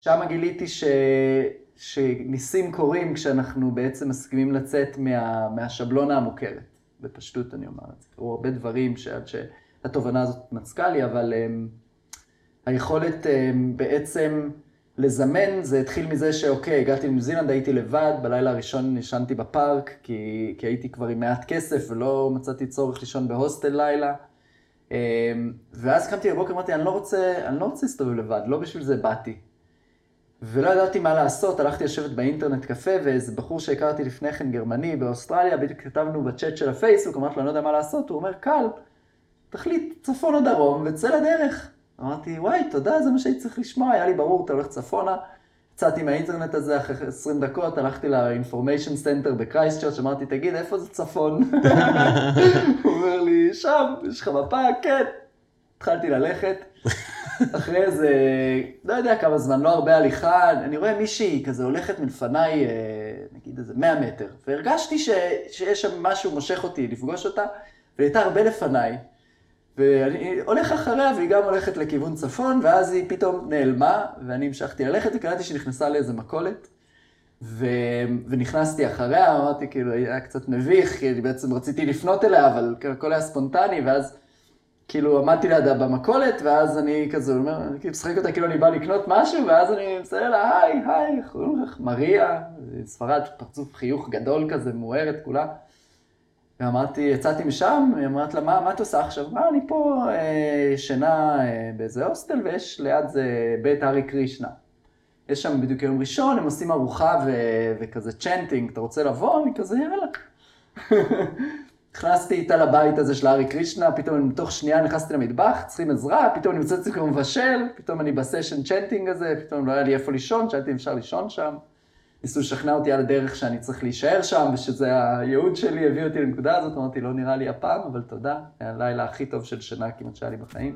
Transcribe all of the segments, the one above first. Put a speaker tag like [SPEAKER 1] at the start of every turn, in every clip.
[SPEAKER 1] שם גיליתי ש... שניסים קורים כשאנחנו בעצם מסכימים לצאת מה... מהשבלונה המוכרת. בפשטות אני אומר את זה. קרו הרבה דברים שעד שהתובנה הזאת מצקה לי, אבל um, היכולת um, בעצם לזמן, זה התחיל מזה שאוקיי, הגעתי לניו זילנד, הייתי לבד, בלילה הראשון נשנתי בפארק, כי, כי הייתי כבר עם מעט כסף ולא מצאתי צורך לישון בהוסטל לילה. Um, ואז קמתי בבוקר, אמרתי, אני לא רוצה, אני לא רוצה להסתובב לבד, לא בשביל זה באתי. ולא ידעתי מה לעשות, הלכתי לשבת באינטרנט קפה, ואיזה בחור שהכרתי לפני כן, גרמני, באוסטרליה, בדיוק כתבנו בצ'אט של הפייסבוק, אמרתי לו, אני לא יודע מה לעשות, הוא אומר, קל, תחליט צפון או דרום, וצא לדרך. אמרתי, וואי, תודה, זה מה שהייתי צריך לשמוע, היה לי ברור, אתה הולך צפונה. יצאתי מהאינטרנט הזה אחרי 20 דקות, הלכתי ל-information center בקרייסט צ'רץ', אמרתי, תגיד, איפה זה צפון? הוא אומר לי, שם, יש לך מפה? כן. התחלתי ללכת. אחרי איזה, לא יודע כמה זמן, לא הרבה הליכה, אני רואה מישהי כזה הולכת מלפניי, אה, נגיד איזה 100 מטר, והרגשתי ש, שיש שם משהו מושך אותי לפגוש אותה, והיא הייתה הרבה לפניי. ואני הולך אחריה והיא גם הולכת לכיוון צפון, ואז היא פתאום נעלמה, ואני המשכתי ללכת, וקלטתי נכנסה לאיזה מכולת, ו... ונכנסתי אחריה, אמרתי כאילו, היה קצת מביך, כי אני בעצם רציתי לפנות אליה, אבל הכל היה ספונטני, ואז כאילו עמדתי לידה במכולת, ואז אני כזה אומר, כאילו משחק אותה כאילו אני בא לקנות משהו, ואז אני מסתכל לה, היי, היי, קוראים לך? מריה, ספרד, פרצוף חיוך גדול כזה, מוארת כולה. ואמרתי, יצאתי משם, היא אמרת לה, מה, מה את עושה עכשיו? מה, אני פה אה, ישנה אה, באיזה הוסטל, ויש ליד זה בית ארי קרישנה. יש שם בדיוק יום ראשון, הם עושים ארוחה ו- וכזה chanting, אתה רוצה לבוא? אני כזה, יאללה. נכנסתי איתה לבית הזה של הארי קרישנה, פתאום תוך שנייה נכנסתי למטבח, צריכים עזרה, פתאום אני מוצא את עצמי כמו מבשל, פתאום אני בסשן chanting הזה, פתאום לא היה לי איפה לישון, שאלתי אם אפשר לישון שם. ניסו לשכנע אותי על הדרך שאני צריך להישאר שם, ושזה הייעוד שלי, הביא אותי לנקודה הזאת, אמרתי, לא נראה לי הפעם, אבל תודה, היה הלילה הכי טוב של שינה כמעט שהיה לי בחיים.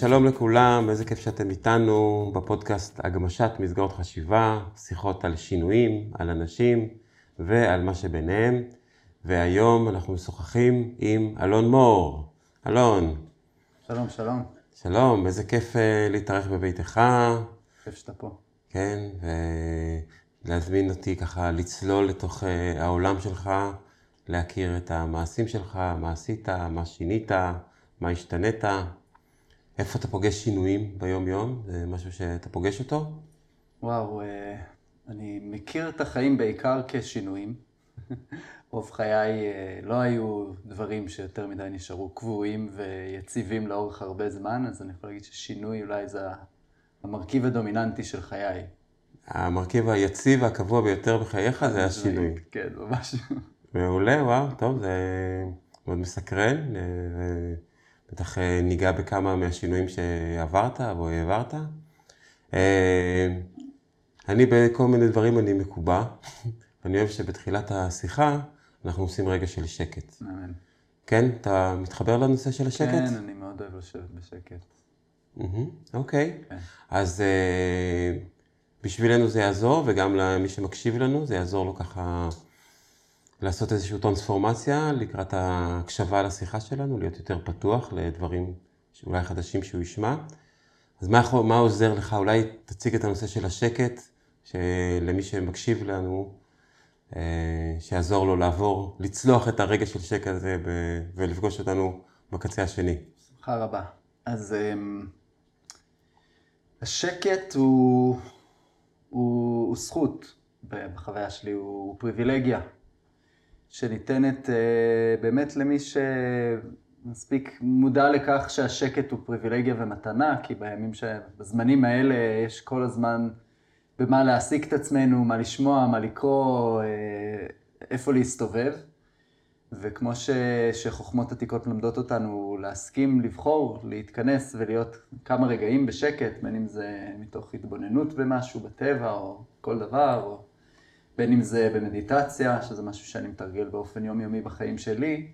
[SPEAKER 2] שלום לכולם, איזה כיף שאתם איתנו בפודקאסט הגמשת מסגרות חשיבה, שיחות על שינויים, על אנשים ועל מה שביניהם. והיום אנחנו משוחחים עם אלון מור. אלון.
[SPEAKER 1] שלום, שלום.
[SPEAKER 2] שלום, איזה כיף uh, להתארח בביתך.
[SPEAKER 1] כיף שאתה פה.
[SPEAKER 2] כן, ולהזמין אותי ככה לצלול לתוך uh, העולם שלך, להכיר את המעשים שלך, מה עשית, מה שינית, מה השתנית. איפה אתה פוגש שינויים ביום-יום? זה משהו שאתה פוגש אותו?
[SPEAKER 1] וואו, אה, אני מכיר את החיים בעיקר כשינויים. רוב חיי אה, לא היו דברים שיותר מדי נשארו קבועים ויציבים לאורך הרבה זמן, אז אני יכול להגיד ששינוי אולי זה המרכיב הדומיננטי של חיי.
[SPEAKER 2] המרכיב היציב והקבוע ביותר בחייך זה השינוי.
[SPEAKER 1] כן, ממש.
[SPEAKER 2] מעולה, וואו, טוב, זה מאוד מסקרן. אה, בטח אה, ניגע בכמה מהשינויים שעברת או העברת. אני בכל מיני דברים אני מקובע, ואני אוהב שבתחילת השיחה אנחנו עושים רגע של שקט.
[SPEAKER 1] אמן.
[SPEAKER 2] כן? אתה מתחבר לנושא של השקט?
[SPEAKER 1] כן, אני מאוד אוהב לשבת בשקט.
[SPEAKER 2] אוקיי.
[SPEAKER 1] כן.
[SPEAKER 2] אז uh, בשבילנו זה יעזור, וגם למי שמקשיב לנו, זה יעזור לו ככה לעשות איזושהי טרנספורמציה לקראת ההקשבה לשיחה שלנו, להיות יותר פתוח לדברים שאולי חדשים שהוא ישמע. אז מה, מה עוזר לך? אולי תציג את הנושא של השקט, שלמי שמקשיב לנו, אה, שיעזור לו לעבור, לצלוח את הרגע של שקט הזה ולפגוש אותנו בקצה השני.
[SPEAKER 1] בשמחה רבה. אז um, השקט הוא, הוא, הוא זכות בחוויה שלי, הוא פריבילגיה שניתנת uh, באמת למי שמספיק מודע לכך שהשקט הוא פריבילגיה ומתנה, כי בימים ש... בזמנים האלה יש כל הזמן במה להעסיק את עצמנו, מה לשמוע, מה לקרוא, אה, איפה להסתובב. וכמו ש, שחוכמות עתיקות מלמדות אותנו להסכים, לבחור, להתכנס ולהיות כמה רגעים בשקט, בין אם זה מתוך התבוננות במשהו, בטבע או כל דבר, או בין אם זה במדיטציה, שזה משהו שאני מתרגל באופן יומיומי בחיים שלי,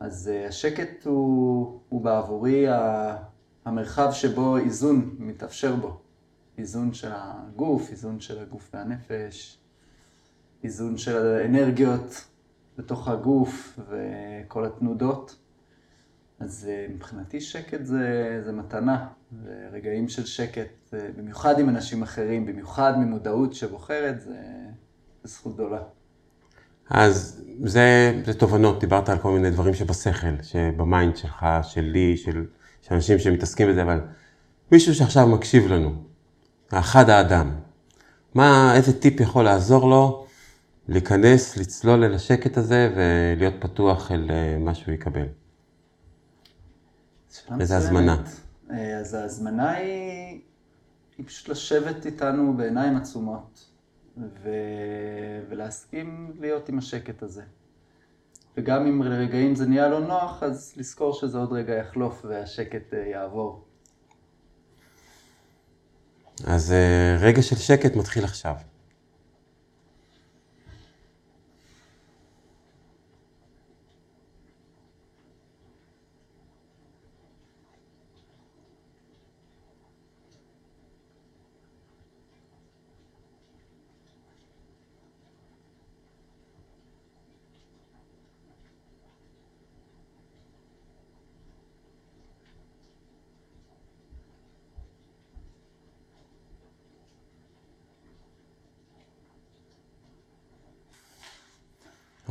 [SPEAKER 1] אז uh, השקט הוא, הוא בעבורי המרחב שבו איזון מתאפשר בו. איזון של הגוף, איזון של הגוף והנפש, איזון של האנרגיות, בתוך הגוף וכל התנודות. אז אה, מבחינתי שקט זה, זה מתנה, ורגעים של שקט, אה, במיוחד עם אנשים אחרים, במיוחד ממודעות שבוחרת, זה, זה זכות גדולה.
[SPEAKER 2] אז זה, זה תובנות, דיברת על כל מיני דברים שבשכל, שבמיינד שלך, שלי, של, של אנשים שמתעסקים בזה, אבל מישהו שעכשיו מקשיב לנו, האחד האדם, מה, איזה טיפ יכול לעזור לו להיכנס, לצלול אל השקט הזה ולהיות פתוח אל אה, מה שהוא יקבל? איזה הזמנה?
[SPEAKER 1] אה, אז ההזמנה היא, היא פשוט לשבת איתנו בעיניים עצומות, ו... ולהסכים להיות עם השקט הזה. וגם אם לרגעים זה נהיה לא נוח, אז לזכור שזה עוד רגע יחלוף והשקט אה, יעבור.
[SPEAKER 2] אז אה, רגע של שקט מתחיל עכשיו.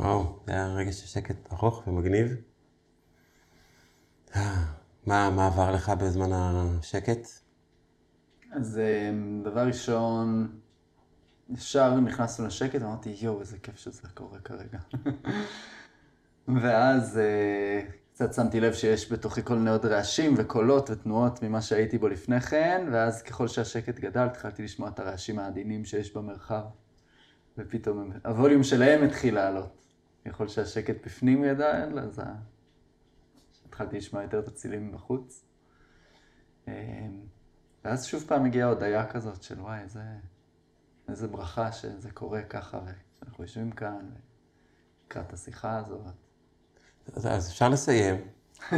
[SPEAKER 2] וואו, זה היה רגע של שקט ארוך ומגניב. אה, מה, מה עבר לך בזמן השקט?
[SPEAKER 1] אז אה, דבר ראשון, ישר נכנסנו לשקט, אמרתי, יואו, איזה כיף שזה קורה כרגע. ואז אה, קצת שמתי לב שיש בתוכי כל מיני עוד רעשים וקולות ותנועות ממה שהייתי בו לפני כן, ואז ככל שהשקט גדל, התחלתי לשמוע את הרעשים העדינים שיש במרחב, ופתאום הווליום שלהם התחיל לעלות. ככל שהשקט בפנים גדל, אז התחלתי לשמוע יותר את הצילים בחוץ. אמ, ואז שוב פעם הגיעה הודיה כזאת של וואי, איזה, איזה ברכה שזה קורה ככה, ואנחנו יושבים כאן, לקראת השיחה הזאת.
[SPEAKER 2] אז, אז אפשר לסיים.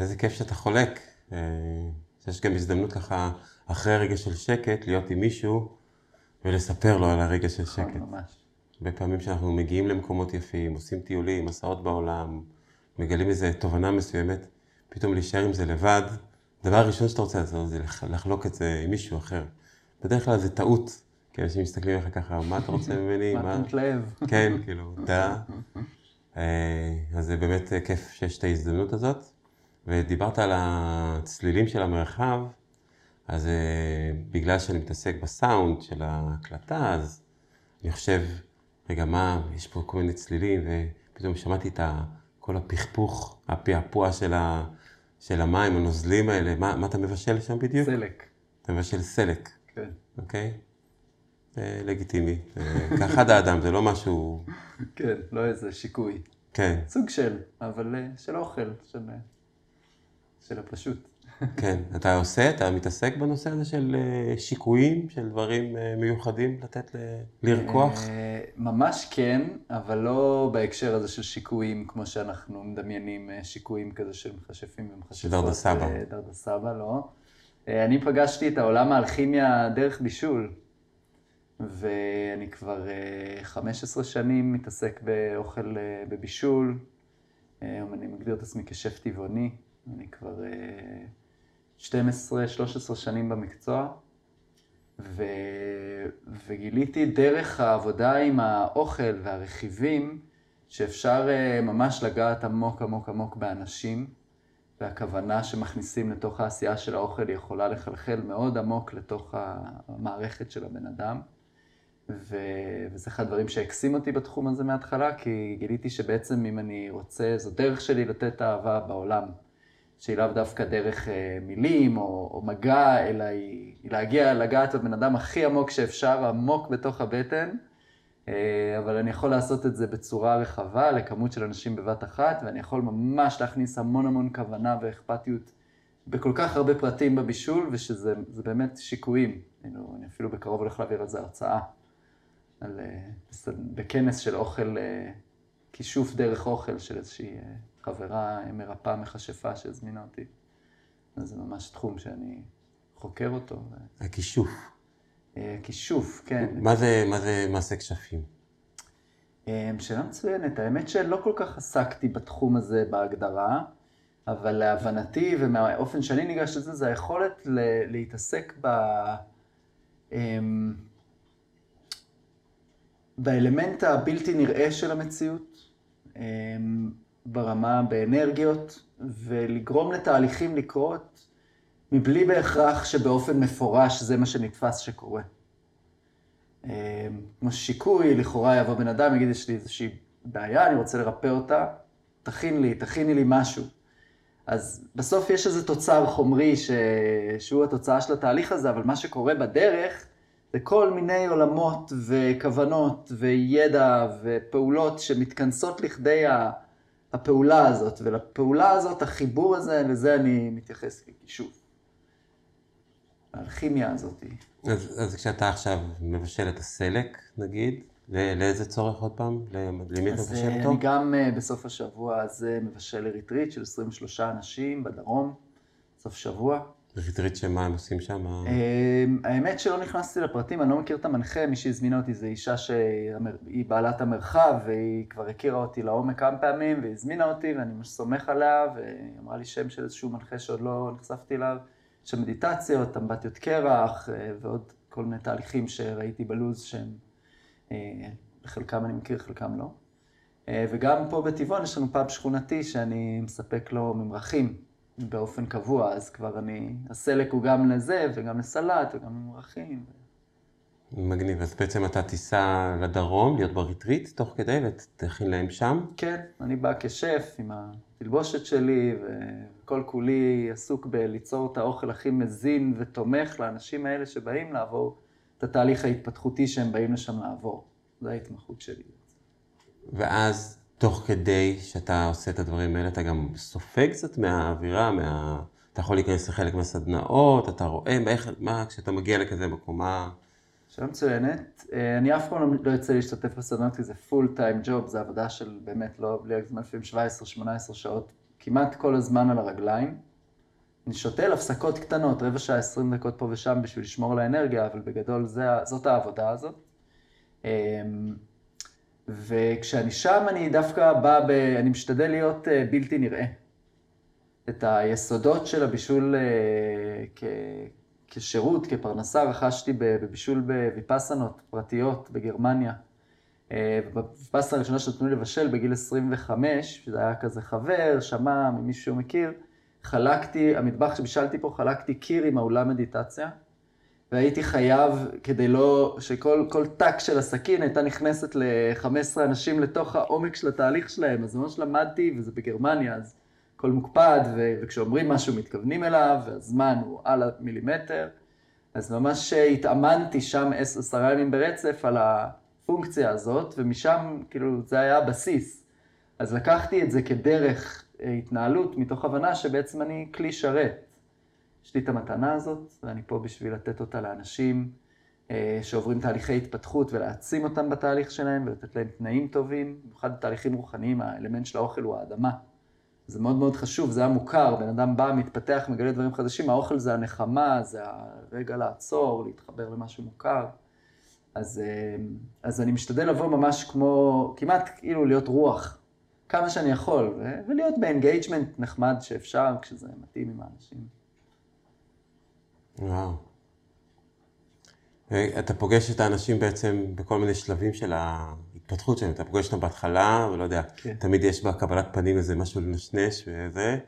[SPEAKER 2] איזה כיף שאתה חולק. אה, יש גם הזדמנות ככה, אחרי רגע של שקט, להיות עם מישהו ולספר לו על הרגע של
[SPEAKER 1] נכון,
[SPEAKER 2] שקט.
[SPEAKER 1] ממש.
[SPEAKER 2] הרבה פעמים שאנחנו מגיעים למקומות יפים, עושים טיולים, מסעות בעולם, מגלים איזו תובנה מסוימת, פתאום להישאר עם זה לבד, הדבר הראשון שאתה רוצה לעשות זה לחלוק את זה עם מישהו אחר. בדרך כלל זה טעות, כי אנשים מסתכלים עליך ככה, מה אתה רוצה ממני?
[SPEAKER 1] מה אתה מתלהב?
[SPEAKER 2] כן, כאילו, דה. אה, אז זה באמת כיף שיש את ההזדמנות הזאת. ודיברת על הצלילים של המרחב, אז אה, בגלל שאני מתעסק בסאונד של ההקלטה, אז אני חושב רגע, מה, יש פה כל מיני צלילים, ופתאום שמעתי את ה, כל הפכפוך, הפעפוע של, ה, של המים, הנוזלים האלה. מה, מה אתה מבשל שם בדיוק?
[SPEAKER 1] סלק.
[SPEAKER 2] אתה מבשל סלק.
[SPEAKER 1] כן.
[SPEAKER 2] אוקיי? לגיטימי. כאחד האדם, זה לא משהו...
[SPEAKER 1] כן, לא איזה שיקוי.
[SPEAKER 2] כן.
[SPEAKER 1] סוג של, אבל אה, של אוכל, של, אה, של הפשוט.
[SPEAKER 2] כן. אתה עושה, אתה מתעסק בנושא הזה של אה, שיקויים, של דברים אה, מיוחדים לתת ל... לרקוח?
[SPEAKER 1] אה, ממש כן, אבל לא בהקשר הזה של שיקויים, כמו שאנחנו מדמיינים שיקויים כזה של מכשפים ומכשפות.
[SPEAKER 2] דרדה סבא.
[SPEAKER 1] דרדה סבא, לא. אני פגשתי את העולם האלכימיה דרך בישול, ואני כבר 15 שנים מתעסק באוכל בבישול. היום אני מגדיר את עצמי כשף טבעוני. אני כבר 12-13 שנים במקצוע, ו... וגיליתי דרך העבודה עם האוכל והרכיבים, שאפשר אה, ממש לגעת עמוק עמוק עמוק באנשים, והכוונה שמכניסים לתוך העשייה של האוכל יכולה לחלחל מאוד עמוק לתוך המערכת של הבן אדם. ו... וזה אחד הדברים שהקסים אותי בתחום הזה מההתחלה, כי גיליתי שבעצם אם אני רוצה, זו דרך שלי לתת אהבה בעולם. שהיא לאו דווקא דרך אה, מילים או, או מגע, אלא היא, היא להגיע, לגעת בבן אדם הכי עמוק שאפשר, עמוק בתוך הבטן, אה, אבל אני יכול לעשות את זה בצורה רחבה, לכמות של אנשים בבת אחת, ואני יכול ממש להכניס המון המון כוונה ואכפתיות בכל כך הרבה פרטים בבישול, ושזה באמת שיקויים. אני אפילו בקרוב הולך להעביר על זה הרצאה, על, אה, בכנס של אוכל, כישוף דרך אוכל של איזושהי... חברה מרפאה מכשפה שהזמינה אותי. אז זה ממש תחום שאני חוקר אותו.
[SPEAKER 2] הכישוף.
[SPEAKER 1] הכישוף, כן.
[SPEAKER 2] מה זה, מה זה מעשה כשפים?
[SPEAKER 1] אמ, שאלה מצוינת. האמת שלא כל כך עסקתי בתחום הזה בהגדרה, אבל להבנתי ומהאופן שאני ניגש לזה, זה היכולת ל- להתעסק ב... אמ, באלמנט הבלתי נראה של המציאות, אמ, ברמה, באנרגיות, ולגרום לתהליכים לקרות מבלי בהכרח שבאופן מפורש זה מה שנתפס שקורה. אמ, כמו שיקוי, לכאורה יבוא בן אדם, יגיד, יש לי איזושהי בעיה, אני רוצה לרפא אותה, תכין לי, תכיני לי משהו. אז בסוף יש איזה תוצר חומרי ש... שהוא התוצאה של התהליך הזה, אבל מה שקורה בדרך זה כל מיני עולמות וכוונות וידע ופעולות שמתכנסות לכדי הפעולה הזאת, ולפעולה הזאת, החיבור הזה, לזה אני מתייחס ככישוף. האלכימיה הזאת.
[SPEAKER 2] אז, אז כשאתה עכשיו מבשל את הסלק, נגיד, לא, לאיזה צורך עוד פעם? למי אתה
[SPEAKER 1] אז
[SPEAKER 2] מבשל
[SPEAKER 1] אה,
[SPEAKER 2] אותו?
[SPEAKER 1] אני גם אה, בסוף השבוע הזה מבשל לריטריט של 23 אנשים בדרום, סוף שבוע.
[SPEAKER 2] ריטריט שמה הם עושים שם?
[SPEAKER 1] אה, האמת שלא נכנסתי לפרטים, אני לא מכיר את המנחה, מי שהזמינה אותי זו אישה שהיא בעלת המרחב, והיא כבר הכירה אותי לעומק כמה פעמים, והזמינה אותי, ואני ממש סומך עליה, והיא אמרה לי שם של איזשהו מנחה שעוד לא נחשפתי אליו, של מדיטציות, אמבטיות קרח, אה, ועוד כל מיני תהליכים שראיתי בלוז שהם, אה, חלקם אני מכיר, חלקם לא. אה, וגם פה בטבעון יש לנו פאב שכונתי שאני מספק לו ממרחים באופן קבוע, אז כבר אני, הסלק הוא גם לזה וגם לסלט וגם ממרחים.
[SPEAKER 2] מגניב. אז בעצם אתה תיסע לדרום, להיות בריטריט תוך כדי, ותכין להם שם.
[SPEAKER 1] כן, אני בא כשף עם התלבושת שלי, וכל כולי עסוק בליצור את האוכל הכי מזין ותומך לאנשים האלה שבאים לעבור את התהליך ההתפתחותי שהם באים לשם לעבור. זו ההתמחות שלי.
[SPEAKER 2] ואז, תוך כדי שאתה עושה את הדברים האלה, אתה גם סופג קצת מהאווירה, מה... אתה יכול להיכנס לחלק מהסדנאות, אתה רואה, איך, מה, כשאתה מגיע לכזה מקום, מה...
[SPEAKER 1] שאלה מצוינת. אה, אני אף פעם לא יוצא להשתתף בסדנות, כי זה פול טיים ג'וב, זה עבודה של באמת לא, בלי הגזמה, לפעמים 17-18 שעות, כמעט כל הזמן על הרגליים. אני שותל הפסקות קטנות, רבע שעה, 20 דקות פה ושם בשביל לשמור על האנרגיה, אבל בגדול זה, זאת העבודה הזאת. וכשאני שם אני דווקא בא, ב, אני משתדל להיות אה, בלתי נראה. את היסודות של הבישול אה, כ, כשירות, כפרנסה, רכשתי בבישול בוויפסנות פרטיות בגרמניה. אה, בוויפסנה הראשונה שנתנו לי לבשל בגיל 25, שזה היה כזה חבר, שמע ממישהו מכיר, חלקתי, המטבח שבישלתי פה, חלקתי קיר עם האולם מדיטציה, והייתי חייב, כדי לא, שכל כל טק של הסכין הייתה נכנסת ל-15 אנשים לתוך העומק של התהליך שלהם, אז ממש למדתי, וזה בגרמניה, אז הכל מוקפד, ו- וכשאומרים משהו מתכוונים אליו, והזמן הוא על המילימטר, אז ממש התאמנתי שם עשר- עשרה ימים ברצף על הפונקציה הזאת, ומשם, כאילו, זה היה הבסיס. אז לקחתי את זה כדרך אה, התנהלות, מתוך הבנה שבעצם אני כלי שרת. יש לי את המתנה הזאת, ואני פה בשביל לתת אותה לאנשים אה, שעוברים תהליכי התפתחות ולהעצים אותם בתהליך שלהם ולתת להם תנאים טובים. במיוחד בתהליכים רוחניים, האלמנט של האוכל הוא האדמה. זה מאוד מאוד חשוב, זה המוכר, בן אדם בא, מתפתח, מגלה דברים חדשים, האוכל זה הנחמה, זה הרגע לעצור, להתחבר למשהו מוכר. אז, אה, אז אני משתדל לבוא ממש כמו, כמעט כאילו להיות רוח, כמה שאני יכול, ולהיות ב engagement נחמד שאפשר, כשזה מתאים עם האנשים.
[SPEAKER 2] וואו. אה, אתה פוגש את האנשים בעצם בכל מיני שלבים של ההתפתחות שלהם. אתה פוגש אותם בהתחלה, ולא יודע,
[SPEAKER 1] כן.
[SPEAKER 2] תמיד יש בקבלת פנים איזה משהו לנשנש וזה,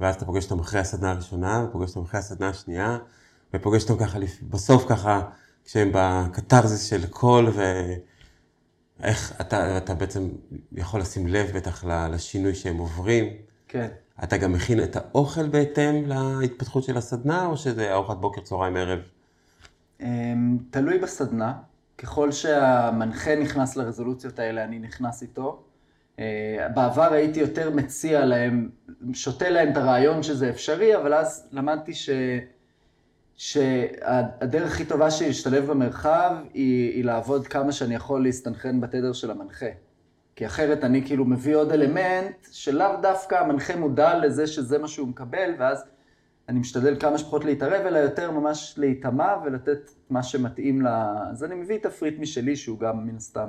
[SPEAKER 2] ואז אתה פוגש אותם אחרי הסדנה הראשונה, ופוגש אותם אחרי הסדנה השנייה, ופוגש אותם ככה, בסוף ככה, כשהם בקתרזיס של קול, ואיך אתה, אתה בעצם יכול לשים לב בטח לשינוי שהם עוברים.
[SPEAKER 1] כן.
[SPEAKER 2] אתה גם מכין את האוכל בהתאם להתפתחות של הסדנה, או שזה ארוחת בוקר, צהריים, ערב?
[SPEAKER 1] אמ, תלוי בסדנה. ככל שהמנחה נכנס לרזולוציות האלה, אני נכנס איתו. אה, בעבר הייתי יותר מציע להם, שותה להם את הרעיון שזה אפשרי, אבל אז למדתי ש... שהדרך הכי טובה שלי להשתלב במרחב היא, היא לעבוד כמה שאני יכול להסתנכרן בתדר של המנחה. כי אחרת אני כאילו מביא עוד אלמנט שלאו דווקא המנחה מודע לזה שזה מה שהוא מקבל, ואז אני משתדל כמה שפחות להתערב, אלא יותר ממש להיטמע ולתת מה שמתאים ל... אז אני מביא תפריט משלי, שהוא גם מן הסתם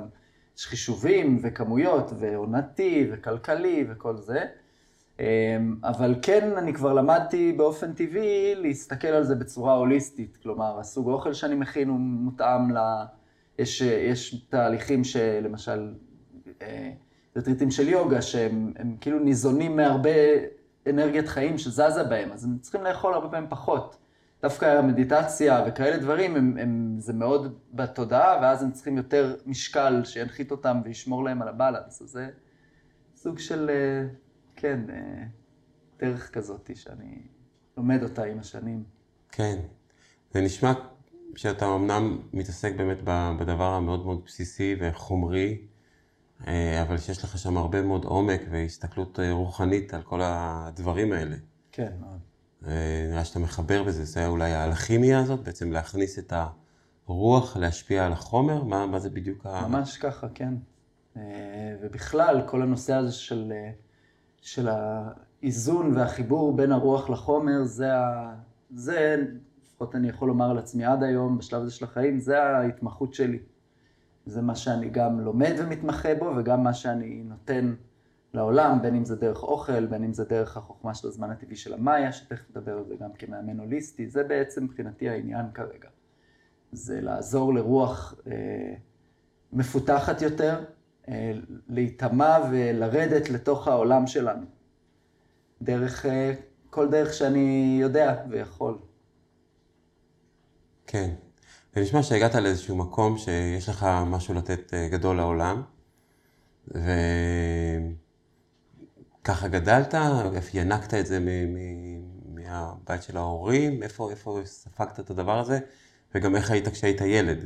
[SPEAKER 1] יש חישובים וכמויות ועונתי וכלכלי וכל זה. אמ, אבל כן, אני כבר למדתי באופן טבעי להסתכל על זה בצורה הוליסטית. כלומר, הסוג האוכל שאני מכין הוא מותאם ל... יש, יש תהליכים שלמשל, רטריטים של יוגה, שהם כאילו ניזונים מהרבה אנרגיית חיים שזזה בהם, אז הם צריכים לאכול הרבה פעמים פחות. דווקא המדיטציה וכאלה דברים, הם, הם, זה מאוד בתודעה, ואז הם צריכים יותר משקל שינחית אותם וישמור להם על הבלנס. אז זה סוג של, כן, דרך כזאת שאני לומד אותה עם השנים.
[SPEAKER 2] כן, זה נשמע שאתה אמנם מתעסק באמת בדבר המאוד מאוד בסיסי וחומרי, אבל שיש לך שם הרבה מאוד עומק והסתכלות רוחנית על כל הדברים האלה.
[SPEAKER 1] כן, מאוד.
[SPEAKER 2] נראה שאתה מחבר בזה, זה אולי האלכימיה הזאת, בעצם להכניס את הרוח, להשפיע על החומר? מה, מה זה בדיוק
[SPEAKER 1] ה... ממש ככה, כן. ובכלל, כל הנושא הזה של, של האיזון והחיבור בין הרוח לחומר, זה, ה... זה, לפחות אני יכול לומר על עצמי עד היום, בשלב הזה של החיים, זה ההתמחות שלי. זה מה שאני גם לומד ומתמחה בו, וגם מה שאני נותן לעולם, בין אם זה דרך אוכל, בין אם זה דרך החוכמה של הזמן הטבעי של המאיה, שתכף נדבר על זה גם כמאמן הוליסטי, זה בעצם מבחינתי העניין כרגע. זה לעזור לרוח אה, מפותחת יותר, אה, להיטמע ולרדת לתוך העולם שלנו. דרך, אה, כל דרך שאני יודע ויכול.
[SPEAKER 2] כן. זה נשמע שהגעת לאיזשהו מקום שיש לך משהו לתת גדול לעולם, וככה גדלת, איפה ינקת את זה מהבית של ההורים, איפה, איפה ספגת את הדבר הזה, וגם איך היית כשהיית ילד.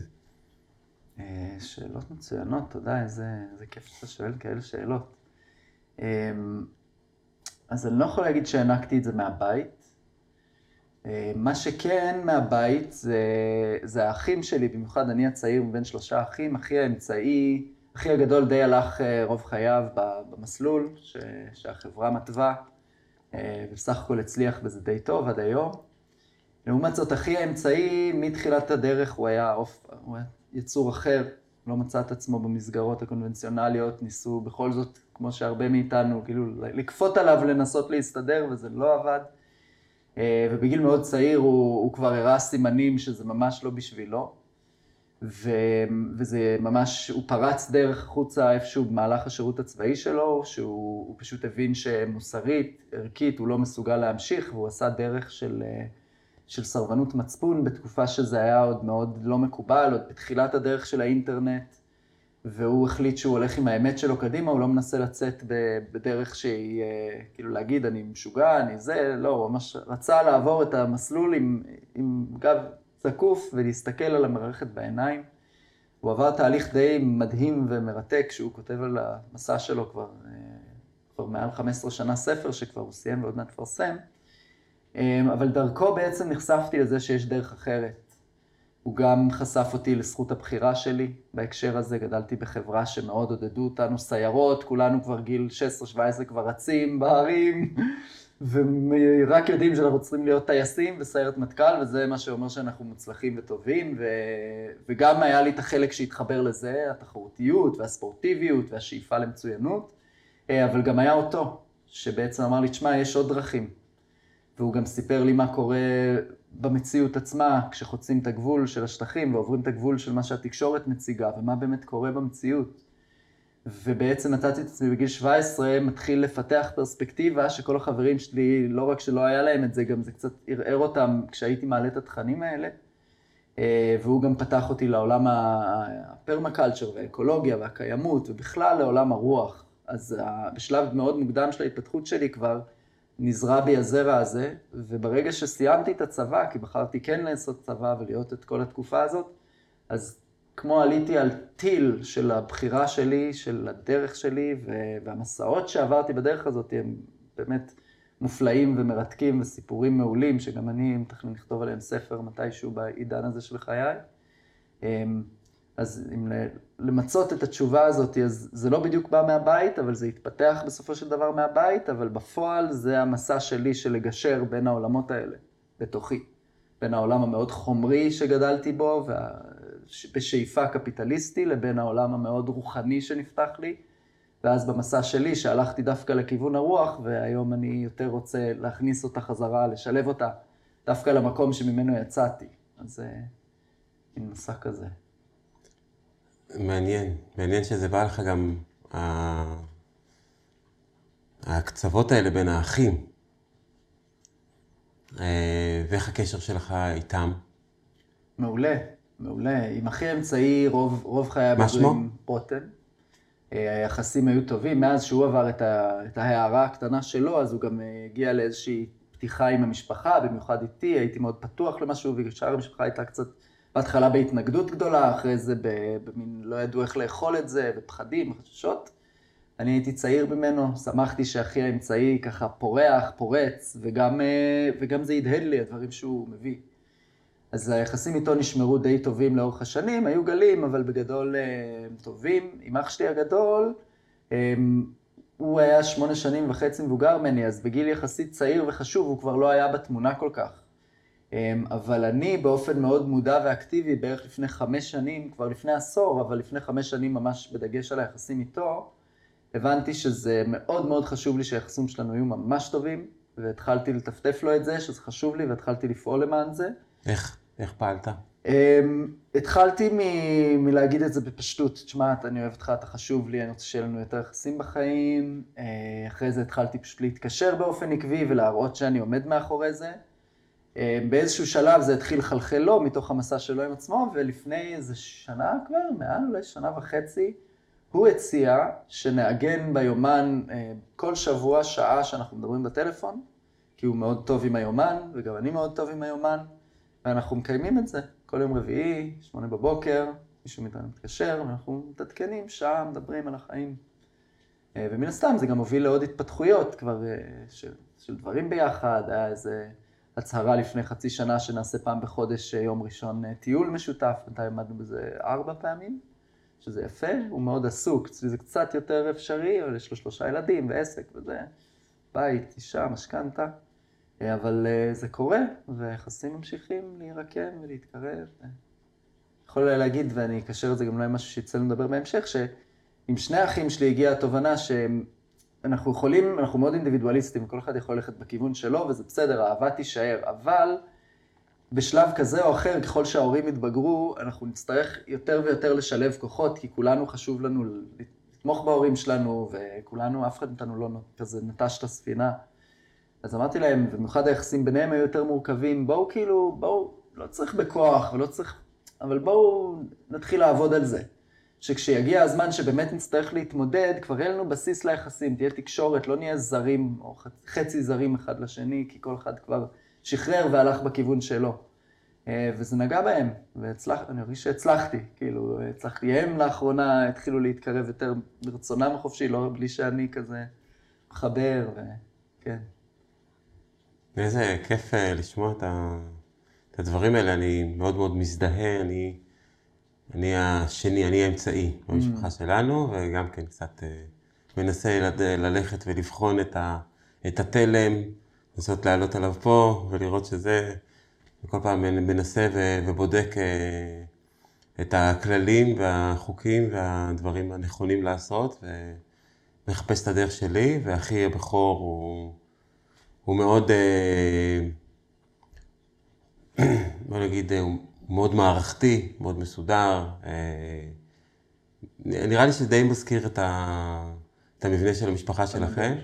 [SPEAKER 1] שאלות מצוינות, תודה, איזה, איזה כיף שאתה שואל כאלה שאלות. אז אני לא יכול להגיד שהענקתי את זה מהבית. מה שכן מהבית זה, זה האחים שלי, במיוחד אני הצעיר מבין שלושה אחים, אחי האמצעי, אחי הגדול די הלך רוב חייו במסלול ש, שהחברה מתווה, ובסך הכל הצליח בזה די טוב עד היום. לעומת זאת, אחי האמצעי, מתחילת הדרך הוא היה, אוף, הוא היה יצור אחר, לא מצא את עצמו במסגרות הקונבנציונליות, ניסו בכל זאת, כמו שהרבה מאיתנו, כאילו לכפות עליו לנסות להסתדר, וזה לא עבד. ובגיל מאוד צעיר הוא, הוא כבר הראה סימנים שזה ממש לא בשבילו. ו, וזה ממש, הוא פרץ דרך החוצה איפשהו במהלך השירות הצבאי שלו, שהוא פשוט הבין שמוסרית, ערכית, הוא לא מסוגל להמשיך, והוא עשה דרך של, של סרבנות מצפון בתקופה שזה היה עוד מאוד לא מקובל, עוד בתחילת הדרך של האינטרנט, והוא החליט שהוא הולך עם האמת שלו קדימה, הוא לא מנסה לצאת בדרך שהיא, כאילו להגיד, אני משוגע, אני זה, לא, הוא ממש רצה לעבור את המסלול עם, עם גב זקוף ולהסתכל על המערכת בעיניים. הוא עבר תהליך די מדהים ומרתק, שהוא כותב על המסע שלו כבר, כבר מעל 15 שנה ספר, שכבר הוא סיים ועוד מעט תפרסם. אבל דרכו בעצם נחשפתי לזה שיש דרך אחרת. הוא גם חשף אותי לזכות הבחירה שלי בהקשר הזה, גדלתי בחברה שמאוד עודדו אותנו, סיירות, כולנו כבר גיל 16-17 כבר רצים בערים, ורק יודעים שאנחנו צריכים להיות טייסים בסיירת מטכ"ל, וזה מה שאומר שאנחנו מוצלחים וטובים, ו... וגם היה לי את החלק שהתחבר לזה, התחרותיות והספורטיביות והשאיפה למצוינות, אבל גם היה אותו, שבעצם אמר לי, תשמע, יש עוד דרכים. והוא גם סיפר לי מה קורה במציאות עצמה, כשחוצים את הגבול של השטחים ועוברים את הגבול של מה שהתקשורת מציגה, ומה באמת קורה במציאות. ובעצם מצאתי את עצמי בגיל 17, מתחיל לפתח פרספקטיבה שכל החברים שלי, לא רק שלא היה להם את זה, גם זה קצת ערער אותם כשהייתי מעלה את התכנים האלה. והוא גם פתח אותי לעולם הפרמקלצ'ר והאקולוגיה והקיימות, ובכלל לעולם הרוח. אז בשלב מאוד מוקדם של ההתפתחות שלי כבר, נזרע בי הזרע הזה, וברגע שסיימתי את הצבא, כי בחרתי כן לעשות צבא ולהיות את כל התקופה הזאת, אז כמו עליתי על טיל של הבחירה שלי, של הדרך שלי, והמסעות שעברתי בדרך הזאת הם באמת מופלאים ומרתקים וסיפורים מעולים, שגם אני מתכנן לכתוב עליהם ספר מתישהו בעידן הזה של חיי. אז אם למצות את התשובה הזאת, אז זה לא בדיוק בא מהבית, אבל זה התפתח בסופו של דבר מהבית, אבל בפועל זה המסע שלי של לגשר בין העולמות האלה, בתוכי. בין העולם המאוד חומרי שגדלתי בו, בשאיפה קפיטליסטי לבין העולם המאוד רוחני שנפתח לי. ואז במסע שלי, שהלכתי דווקא לכיוון הרוח, והיום אני יותר רוצה להכניס אותה חזרה, לשלב אותה דווקא למקום שממנו יצאתי. אז זה מין מסע כזה.
[SPEAKER 2] מעניין. מעניין שזה בא לך גם, ה... הקצוות האלה בין האחים. אה, ואיך הקשר שלך איתם?
[SPEAKER 1] מעולה, מעולה. עם אחי האמצעי, רוב, רוב חיי? הבוגרים רותם. אה, היחסים היו טובים. מאז שהוא עבר את, ה, את ההערה הקטנה שלו, אז הוא גם אה, הגיע לאיזושהי פתיחה עם המשפחה, במיוחד איתי, הייתי מאוד פתוח למשהו, ושאר המשפחה הייתה קצת, בהתחלה בהתנגדות גדולה, אחרי זה במין לא ידעו איך לאכול את זה, ופחדים, וחששות. אני הייתי צעיר ממנו, שמחתי שאחי האמצעי ככה פורח, פורץ, וגם, אה, וגם זה הדהד לי, הדברים שהוא מביא. אז היחסים איתו נשמרו די טובים לאורך השנים, היו גלים, אבל בגדול אה, הם טובים. עם אח שלי הגדול, הם, הוא היה שמונה שנים וחצי מבוגר ממני, אז בגיל יחסית צעיר וחשוב, הוא כבר לא היה בתמונה כל כך. הם, אבל אני באופן מאוד מודע ואקטיבי, בערך לפני חמש שנים, כבר לפני עשור, אבל לפני חמש שנים ממש בדגש על היחסים איתו, הבנתי שזה מאוד מאוד חשוב לי שהיחסים שלנו יהיו ממש טובים, והתחלתי לטפטף לו את זה, שזה חשוב לי, והתחלתי לפעול למען זה.
[SPEAKER 2] איך? איך פעלת?
[SPEAKER 1] Um, התחלתי מ- מלהגיד את זה בפשטות, תשמע, אני אוהב אותך, אתה חשוב לי, אני רוצה שיהיה לנו יותר יחסים בחיים. Uh, אחרי זה התחלתי פשוט להתקשר באופן עקבי ולהראות שאני עומד מאחורי זה. Uh, באיזשהו שלב זה התחיל לחלחל לו מתוך המסע שלו עם עצמו, ולפני איזה שנה כבר, מעל אולי שנה וחצי, הוא הציע שנעגן ביומן uh, כל שבוע שעה שאנחנו מדברים בטלפון, כי הוא מאוד טוב עם היומן, וגם אני מאוד טוב עם היומן. ואנחנו מקיימים את זה. כל יום רביעי, שמונה בבוקר, מישהו מאיתנו מתקשר, ואנחנו מתעדכנים, שעה, מדברים על החיים. אה, ומן הסתם זה גם הוביל לעוד התפתחויות כבר אה, של, של דברים ביחד, היה איזה הצהרה לפני חצי שנה שנעשה פעם בחודש אה, יום ראשון טיול משותף, בינתיים עמדנו בזה ארבע פעמים, שזה יפה, הוא מאוד עסוק, אצלי זה קצת יותר אפשרי, אבל יש לו שלושה ילדים ועסק וזה, בית, אישה, משכנתה. אבל זה קורה, והיחסים ממשיכים להירקם ולהתקרב. יכול להגיד, ואני אקשר את זה גם לא עם משהו שיצא לנו לדבר בהמשך, שעם שני האחים שלי הגיעה התובנה שאנחנו יכולים, אנחנו מאוד אינדיבידואליסטים, כל אחד יכול ללכת בכיוון שלו, וזה בסדר, האהבה תישאר, אבל בשלב כזה או אחר, ככל שההורים יתבגרו, אנחנו נצטרך יותר ויותר לשלב כוחות, כי כולנו חשוב לנו לתמוך בהורים שלנו, וכולנו, אף אחד מאיתנו לא כזה נטש את הספינה. אז אמרתי להם, במיוחד היחסים ביניהם היו יותר מורכבים, בואו כאילו, בואו, לא צריך בכוח ולא צריך, אבל בואו נתחיל לעבוד על זה. שכשיגיע הזמן שבאמת נצטרך להתמודד, כבר יהיה לנו בסיס ליחסים, תהיה תקשורת, לא נהיה זרים או חצי זרים אחד לשני, כי כל אחד כבר שחרר והלך בכיוון שלו. וזה נגע בהם, ואני מרגיש שהצלחתי, כאילו, הצלחתי. הם לאחרונה התחילו להתקרב יותר ברצונם החופשי, לא בלי שאני כזה מחבר, וכן.
[SPEAKER 2] ואיזה כיף לשמוע את, ה... את הדברים האלה, אני מאוד מאוד מזדהה, אני, אני השני, אני האמצעי במשפחה mm. שלנו, וגם כן קצת מנסה לד... ללכת ולבחון את, ה... את התלם, לנסות לעלות עליו פה ולראות שזה, וכל פעם מנסה ו... ובודק את הכללים והחוקים והדברים הנכונים לעשות, ומחפש את הדרך שלי, ואחי הבכור הוא... הוא מאוד, בוא נגיד, הוא מאוד מערכתי, מאוד מסודר. נראה לי שזה די מזכיר את, ה, את המבנה של המשפחה שלכם.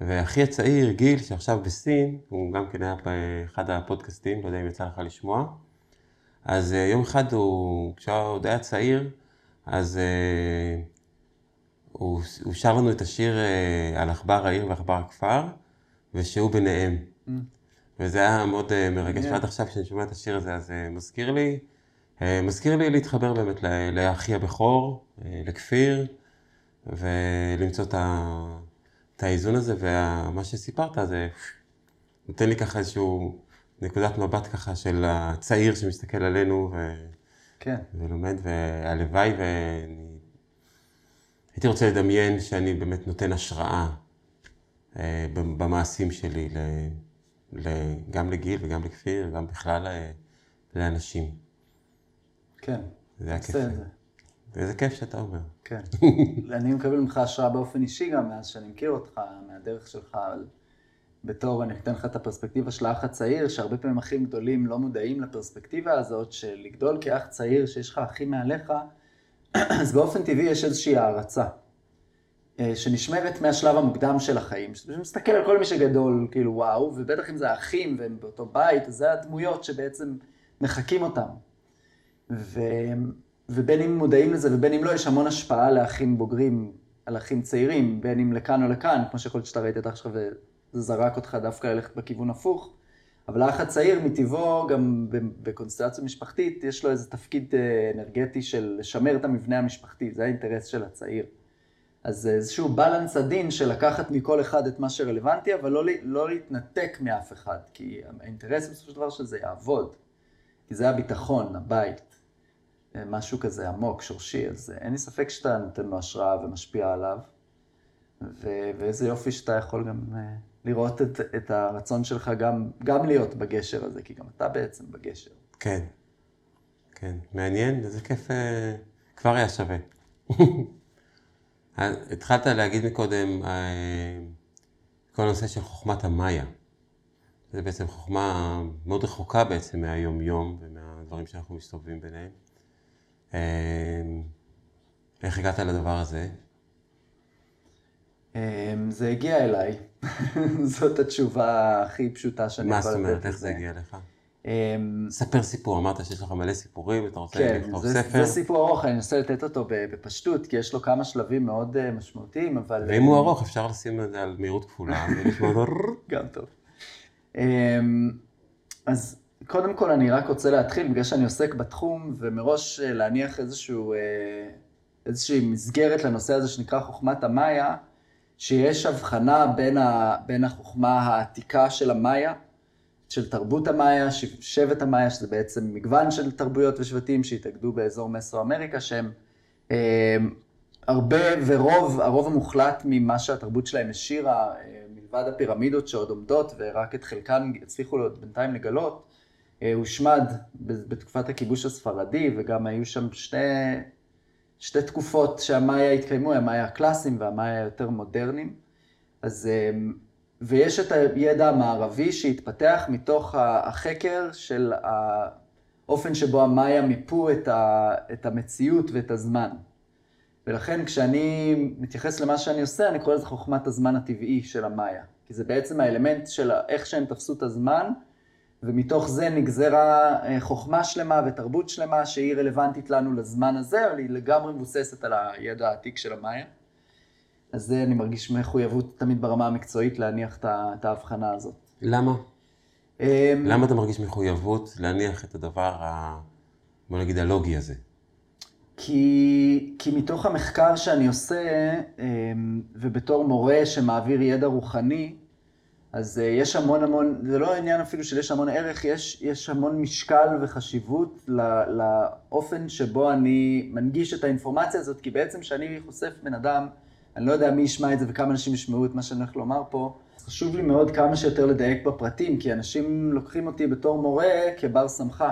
[SPEAKER 2] ואחי הצעיר, גיל, שעכשיו בסין, הוא גם כן היה באחד הפודקאסטים, לא יודע אם יצא לך לשמוע. אז יום אחד הוא, כשהוא עוד היה צעיר, אז הוא, הוא שר לנו את השיר על עכבר העיר ועכבר הכפר. ושהוא ביניהם. Mm. וזה היה מאוד uh, מרגש, ועד עכשיו כשאני שומע את השיר הזה, אז uh, מזכיר לי, uh, מזכיר לי להתחבר באמת לאחי הבכור, לכפיר, ולמצוא את, האיזון הזה, ומה שסיפרת זה נותן לי ככה איזשהו נקודת מבט ככה של הצעיר שמסתכל עלינו ו...
[SPEAKER 1] כן.
[SPEAKER 2] ולומד, והלוואי, ואני הייתי רוצה לדמיין שאני באמת נותן השראה במעשים שלי, גם לגיל וגם לכפיר, גם בכלל לאנשים.
[SPEAKER 1] כן,
[SPEAKER 2] זה היה כיף. איזה כיף שאתה אומר.
[SPEAKER 1] כן. אני מקבל ממך השראה באופן אישי גם מאז שאני מכיר אותך, מהדרך שלך, על... בתור, אני אתן לך את הפרספקטיבה של האח הצעיר, שהרבה פעמים אחים גדולים לא מודעים לפרספקטיבה הזאת, של לגדול כאח צעיר, שיש לך אחים מעליך, אז באופן טבעי יש איזושהי הערצה, אה, שנשמרת מהשלב המוקדם של החיים, שמסתכל על כל מי שגדול, כאילו וואו, ובטח אם זה האחים והם באותו בית, זה הדמויות שבעצם מחקים אותם. ו... ובין אם מודעים לזה ובין אם לא, יש המון השפעה לאחים בוגרים על אחים צעירים, בין אם לכאן או לכאן, כמו שיכול להיות שאתה ראית את אח שלך וזה זרק אותך דווקא ללכת בכיוון הפוך. אבל האח הצעיר מטבעו, גם בקונסטלציה משפחתית, יש לו איזה תפקיד אה, אנרגטי של לשמר את המבנה המשפחתי, זה האינטרס של הצעיר. אז איזשהו בלנס עדין של לקחת מכל אחד את מה שרלוונטי, אבל לא, לא להתנתק מאף אחד, כי האינטרס בסופו של דבר שזה יעבוד. כי זה הביטחון, הבית. משהו כזה עמוק, שורשי, אז אין לי ספק שאתה נותן לו השראה ומשפיע עליו, ו- ואיזה יופי שאתה יכול גם uh, לראות את, את הרצון שלך גם, גם להיות בגשר הזה, כי גם אתה בעצם בגשר.
[SPEAKER 2] כן, כן, מעניין, איזה כיף, כבר היה שווה. התחלת להגיד מקודם, uh, כל הנושא של חוכמת המאיה. זה בעצם חוכמה מאוד רחוקה בעצם מהיום-יום ומהדברים שאנחנו מסתובבים ביניהם. אמ, איך הגעת לדבר הזה?
[SPEAKER 1] אמ, זה הגיע אליי. זאת התשובה הכי פשוטה שאני
[SPEAKER 2] יכול לתת. מה זאת אומרת? איך זה הגיע אליך? אמ, ספר סיפור, אמרת שיש לך מלא סיפורים, אתה רוצה
[SPEAKER 1] כן, לכתוב ספר. כן, זה סיפור ארוך, אני אנסה לתת אותו בפשטות, כי יש לו כמה שלבים מאוד אה, משמעותיים, אבל...
[SPEAKER 2] ואם הוא ארוך, אפשר לשים את זה על מהירות כפולה, ולשמוע אותו...
[SPEAKER 1] גם טוב. אז קודם כל אני רק רוצה להתחיל, בגלל שאני עוסק בתחום, ומראש אה, להניח איזשהו, אה, איזושהי מסגרת לנושא הזה שנקרא חוכמת המאיה, שיש הבחנה בין, ה, בין החוכמה העתיקה של המאיה, של תרבות המאיה, שבט המאיה, שזה בעצם מגוון של תרבויות ושבטים שהתאגדו באזור מסו-אמריקה, שהם אה, הרבה ורוב, הרוב המוחלט ממה שהתרבות שלהם השאירה, אה, מלבד הפירמידות שעוד עומדות, ורק את חלקן הצליחו בינתיים לגלות, אה, הושמד בתקופת הכיבוש הספרדי, וגם היו שם שתי, שתי תקופות שהמאיה התקיימו, המאיה הקלאסיים והמאיה היותר מודרניים. אז, אה, ויש את הידע המערבי שהתפתח מתוך החקר של האופן שבו המאיה מיפו את, ה, את המציאות ואת הזמן. ולכן כשאני מתייחס למה שאני עושה, אני קורא לזה חוכמת הזמן הטבעי של המאיה. כי זה בעצם האלמנט של איך שהם תפסו את הזמן, ומתוך זה נגזרה אה, חוכמה שלמה ותרבות שלמה שהיא רלוונטית לנו לזמן הזה, אבל היא לגמרי מבוססת על הידע העתיק של המאיה. אז זה אני מרגיש מחויבות תמיד ברמה המקצועית להניח את ההבחנה הזאת.
[SPEAKER 2] למה? אמ, למה אתה מרגיש מחויבות להניח את הדבר, ה... בוא נגיד, הלוגי הזה?
[SPEAKER 1] כי, כי מתוך המחקר שאני עושה, אמ, ובתור מורה שמעביר ידע רוחני, אז uh, יש המון המון, זה לא עניין אפילו של יש המון ערך, יש, יש המון משקל וחשיבות לא, לאופן שבו אני מנגיש את האינפורמציה הזאת, כי בעצם כשאני חושף בן אדם, אני לא יודע מי ישמע את זה וכמה אנשים ישמעו את מה שאני הולך לומר פה, חשוב לי מאוד כמה שיותר לדייק בפרטים, כי אנשים לוקחים אותי בתור מורה כבר סמכה,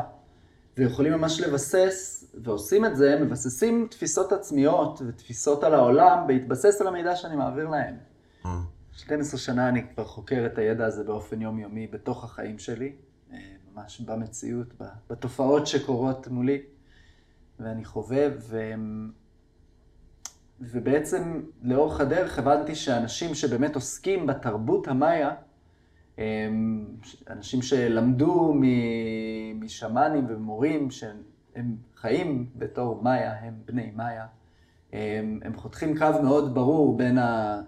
[SPEAKER 1] ויכולים ממש לבסס, ועושים את זה, מבססים תפיסות עצמיות ותפיסות על העולם, בהתבסס על המידע שאני מעביר להם. אה. 12 שנה אני כבר חוקר את הידע הזה באופן יומיומי בתוך החיים שלי, אה, ממש במציאות, בתופעות שקורות מולי, ואני חווה, ו... ובעצם לאורך הדרך הבנתי שאנשים שבאמת עוסקים בתרבות המאיה, אנשים שלמדו משמאנים ומורים שהם חיים בתור מאיה, הם בני מאיה, הם, הם חותכים קו מאוד ברור בין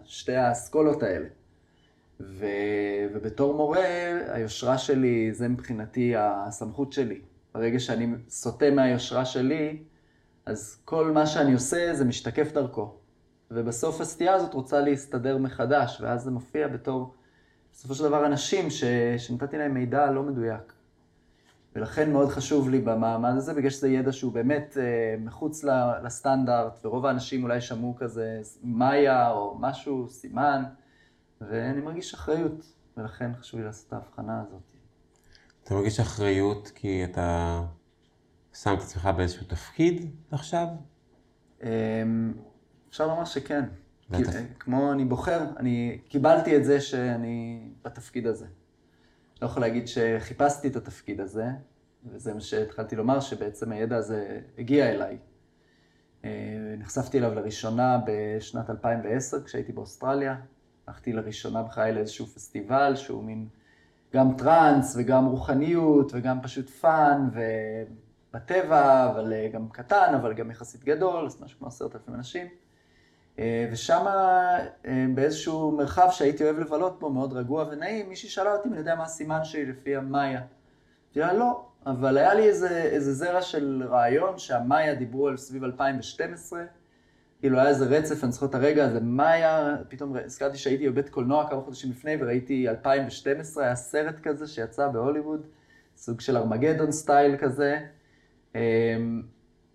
[SPEAKER 1] שתי האסכולות האלה. ו, ובתור מורה, היושרה שלי, זה מבחינתי הסמכות שלי. ברגע שאני סוטה מהיושרה שלי, אז כל מה שאני עושה זה משתקף דרכו. ובסוף הסטייה הזאת רוצה להסתדר מחדש, ואז זה מופיע בתור, בסופו של דבר, אנשים ש, שנתתי להם מידע לא מדויק. ולכן מאוד חשוב לי במעמד הזה, בגלל שזה ידע שהוא באמת אה, מחוץ לסטנדרט, ורוב האנשים אולי שמעו כזה מאיה או משהו, סימן, ואני מרגיש אחריות, ולכן חשוב לי לעשות את ההבחנה הזאת.
[SPEAKER 2] אתה מרגיש אחריות כי אתה שם את עצמך באיזשהו תפקיד עכשיו?
[SPEAKER 1] אמ, אפשר לומר שכן. כי- כמו אני בוחר, אני קיבלתי את זה שאני בתפקיד הזה. לא יכול להגיד שחיפשתי את התפקיד הזה, וזה מה שהתחלתי לומר, שבעצם הידע הזה הגיע אליי. אה, נחשפתי אליו לראשונה בשנת 2010, כשהייתי באוסטרליה. הלכתי לראשונה בחיי לאיזשהו פסטיבל שהוא מין גם טראנס וגם רוחניות וגם פשוט fun ובטבע, אבל אה, גם קטן, אבל גם יחסית גדול, אז משהו כמו עשרת אלפים אנשים. אה, ושם באיזשהו מרחב שהייתי אוהב לבלות בו, מאוד רגוע ונעים, מישהי שאלה אותי אם אני יודע מה הסימן שלי לפי המאיה. אמרתי לה, לא, אבל היה לי איזה, איזה זרע של רעיון שהמאיה דיברו על סביב 2012, כאילו היה איזה רצף, אני זוכר את הרגע הזה, מאיה, פתאום הזכרתי שהייתי בבית קולנוע כמה חודשים לפני וראיתי 2012, היה סרט כזה שיצא בהוליווד, סוג של ארמגדון סטייל כזה,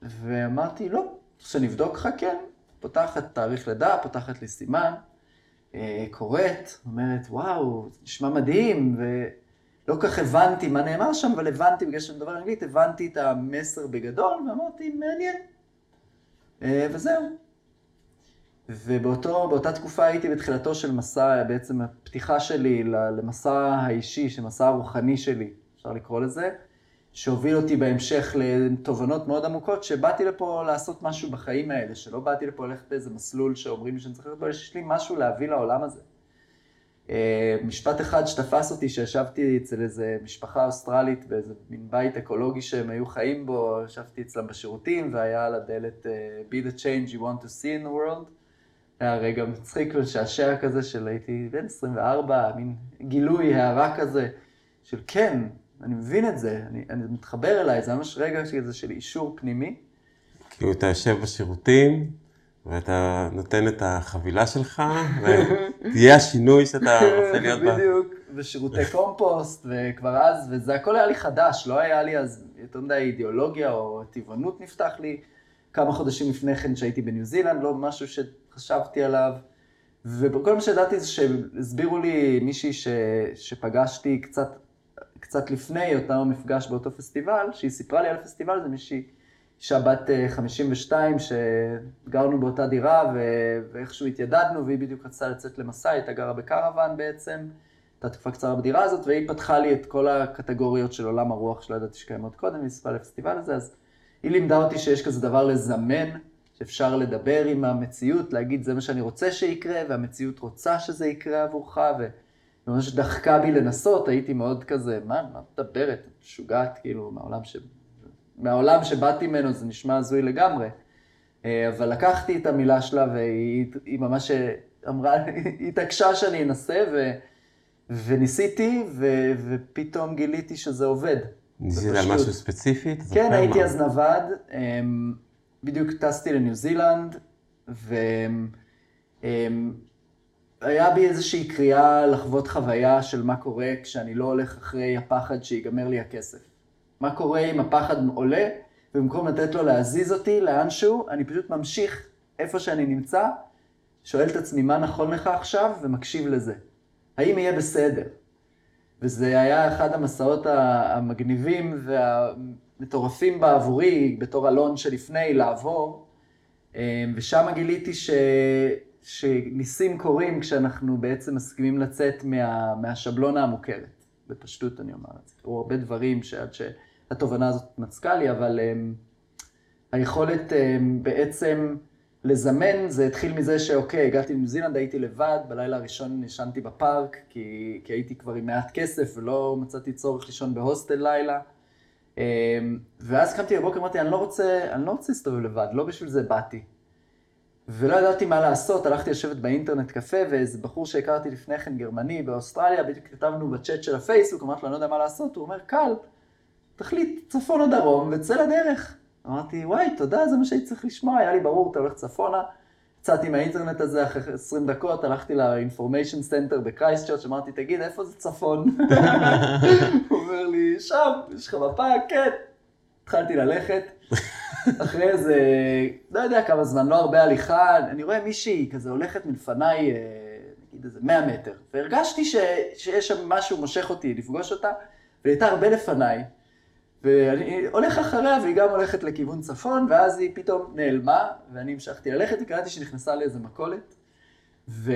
[SPEAKER 1] ואמרתי, לא, שנבדוק לך, כן. פותחת תאריך לידה, פותחת לי סימן, אה, קוראת, אומרת, וואו, נשמע מדהים, ולא כך הבנתי מה נאמר שם, אבל הבנתי, בגלל שאני מדבר אנגלית, הבנתי את המסר בגדול, ואמרתי, מעניין. אה, וזהו. ובאותה תקופה הייתי בתחילתו של מסע, בעצם הפתיחה שלי למסע האישי, המסע הרוחני שלי, אפשר לקרוא לזה, שהוביל אותי בהמשך לתובנות מאוד עמוקות, שבאתי לפה לעשות משהו בחיים האלה, שלא באתי לפה ללכת באיזה מסלול שאומרים לי שאני צריך ללכת בו, יש לי משהו להביא לעולם הזה. אה, משפט אחד שתפס אותי, שישבתי אצל איזה משפחה אוסטרלית באיזה מין בית אקולוגי שהם היו חיים בו, ישבתי אצלם בשירותים, והיה על הדלת אה, be the change you want to see in the world. היה רגע מצחיק ומשעשע כזה של הייתי בן 24, מין גילוי, הערה כזה, של כן, אני מבין את זה, אני, אני מתחבר אליי, זה ממש רגע כזה של אישור פנימי.
[SPEAKER 2] כאילו אתה יושב בשירותים, ואתה נותן את החבילה שלך, ותהיה השינוי שאתה רוצה להיות בה.
[SPEAKER 1] בדיוק, ושירותי קומפוסט, וכבר אז, וזה הכל היה לי חדש, לא היה לי אז יותר מדי אידיאולוגיה או טבעונות נפתח לי כמה חודשים לפני כן שהייתי בניו זילנד, לא משהו שחשבתי עליו. וכל מה שידעתי זה שהסבירו לי מישהי ש, שפגשתי קצת קצת לפני אותו מפגש באותו פסטיבל, שהיא סיפרה לי על הפסטיבל, זה מישהי, אישה בת 52, שגרנו באותה דירה, ו- ואיכשהו התיידדנו, והיא בדיוק רצתה לצאת למסע, היא הייתה גרה בקרוון בעצם, הייתה תקופה קצרה בדירה הזאת, והיא פתחה לי את כל הקטגוריות של עולם הרוח שלא ידעתי שקיימות קודם, היא סיפרה לפסטיבל הזה, אז היא לימדה אותי שיש כזה דבר לזמן, שאפשר לדבר עם המציאות, להגיד זה מה שאני רוצה שיקרה, והמציאות רוצה שזה יקרה עבורך, ו... ממש דחקה בי לנסות, הייתי מאוד כזה, מה, מה מדברת? את משוגעת, כאילו, מהעולם, ש... מהעולם שבאתי ממנו זה נשמע הזוי לגמרי. אה, אבל לקחתי את המילה שלה והיא ממש אמרה, היא התעקשה שאני אנסה ו... וניסיתי ו... ופתאום גיליתי שזה עובד.
[SPEAKER 2] ניסית על משהו ספציפי?
[SPEAKER 1] כן, הייתי אז נווד, אמ, בדיוק טסתי לניו זילנד, ו... אמ, היה בי איזושהי קריאה לחוות חוויה של מה קורה כשאני לא הולך אחרי הפחד שיגמר לי הכסף. מה קורה אם הפחד עולה, ובמקום לתת לו להזיז אותי לאנשהו, אני פשוט ממשיך איפה שאני נמצא, שואל את עצמי מה נכון לך עכשיו, ומקשיב לזה. האם יהיה בסדר? וזה היה אחד המסעות המגניבים והמטורפים בעבורי, בתור אלון שלפני, לעבור, ושם גיליתי ש... שניסים קורים כשאנחנו בעצם מסכימים לצאת מה, מהשבלונה המוכרת. בפשטות אני אומר את זה. או הרבה דברים שעד שהתובנה הזאת מצקה לי, אבל um, היכולת um, בעצם לזמן, זה התחיל מזה שאוקיי, הגעתי לניו זילנד, הייתי לבד, בלילה הראשון ישנתי בפארק, כי, כי הייתי כבר עם מעט כסף ולא מצאתי צורך לישון בהוסטל לילה. Um, ואז קמתי בבוקר, אמרתי, אני לא רוצה, אני לא רוצה להסתובב לבד, לא בשביל זה באתי. ולא ידעתי מה לעשות, הלכתי לשבת באינטרנט קפה, ואיזה בחור שהכרתי לפני כן, גרמני, באוסטרליה, בדיוק כתבנו בצ'אט של הפייסבוק, אמרתי לו, אני לא יודע מה לעשות, הוא אומר, קל, תחליט צפון או דרום, וצא לדרך. אמרתי, וואי, תודה, זה מה שהייתי צריך לשמוע, היה לי ברור, אתה הולך צפונה. יצאתי מהאינטרנט הזה אחרי 20 דקות, הלכתי ל information center בקרייסט צ'רץ', אמרתי, תגיד, איפה זה צפון? הוא אומר לי, שם, יש לך מפה? כן. התחלתי ללכת. אחרי איזה, לא יודע כמה זמן, לא הרבה הליכה, אני רואה מישהי כזה הולכת מלפניי, נגיד איזה 100 מטר, והרגשתי ש, שיש שם משהו מושך אותי לפגוש אותה, והיא הייתה הרבה לפניי, ואני הולך אחריה, והיא גם הולכת לכיוון צפון, ואז היא פתאום נעלמה, ואני המשכתי ללכת, וקראתי שהיא נכנסה לאיזה מכולת. ו...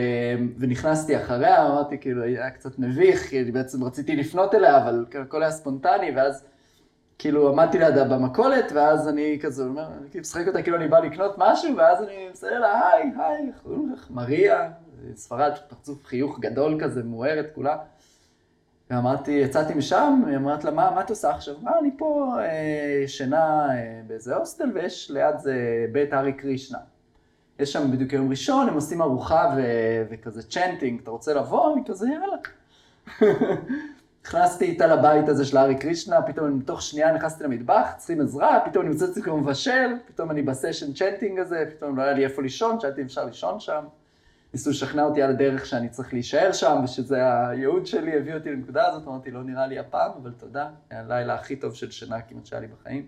[SPEAKER 1] ונכנסתי אחריה, אמרתי, כאילו, היה קצת מביך, כי אני בעצם רציתי לפנות אליה, אבל הכל היה ספונטני, ואז כאילו עמדתי לידה במכולת, ואז אני כזה אומר, אני כאילו משחק אותה כאילו אני בא לקנות משהו, ואז אני מסתכל לה, היי, היי, איך קוראים לך? מריה, ספרד, פרצוף חיוך גדול כזה, מוארת כולה. ואמרתי, יצאתי משם, אמרתי לה, מה, מה את עושה עכשיו? מה, אני פה אה, ישנה אה, באיזה הוסטל, ויש ליד זה בית הארי קרישנה. יש שם בדיוק יום ראשון, הם עושים ארוחה ו- וכזה chanting, אתה רוצה לבוא? אני כזה, יאללה. נכנסתי איתה לבית הזה של הארי קרישנה, פתאום אני מתוך שנייה נכנסתי למטבח, צריכים עזרה, פתאום אני את עצמי כמו מבשל, פתאום אני בסשן chanting הזה, פתאום לא היה לי איפה לישון, שאלתי אם אפשר לישון שם. ניסו לשכנע אותי על הדרך שאני צריך להישאר שם, ושזה הייעוד שלי, הביא אותי לנקודה הזאת, אמרתי, לא נראה לי הפעם, אבל תודה, היה הלילה הכי טוב של שינה כמעט שהיה לי בחיים.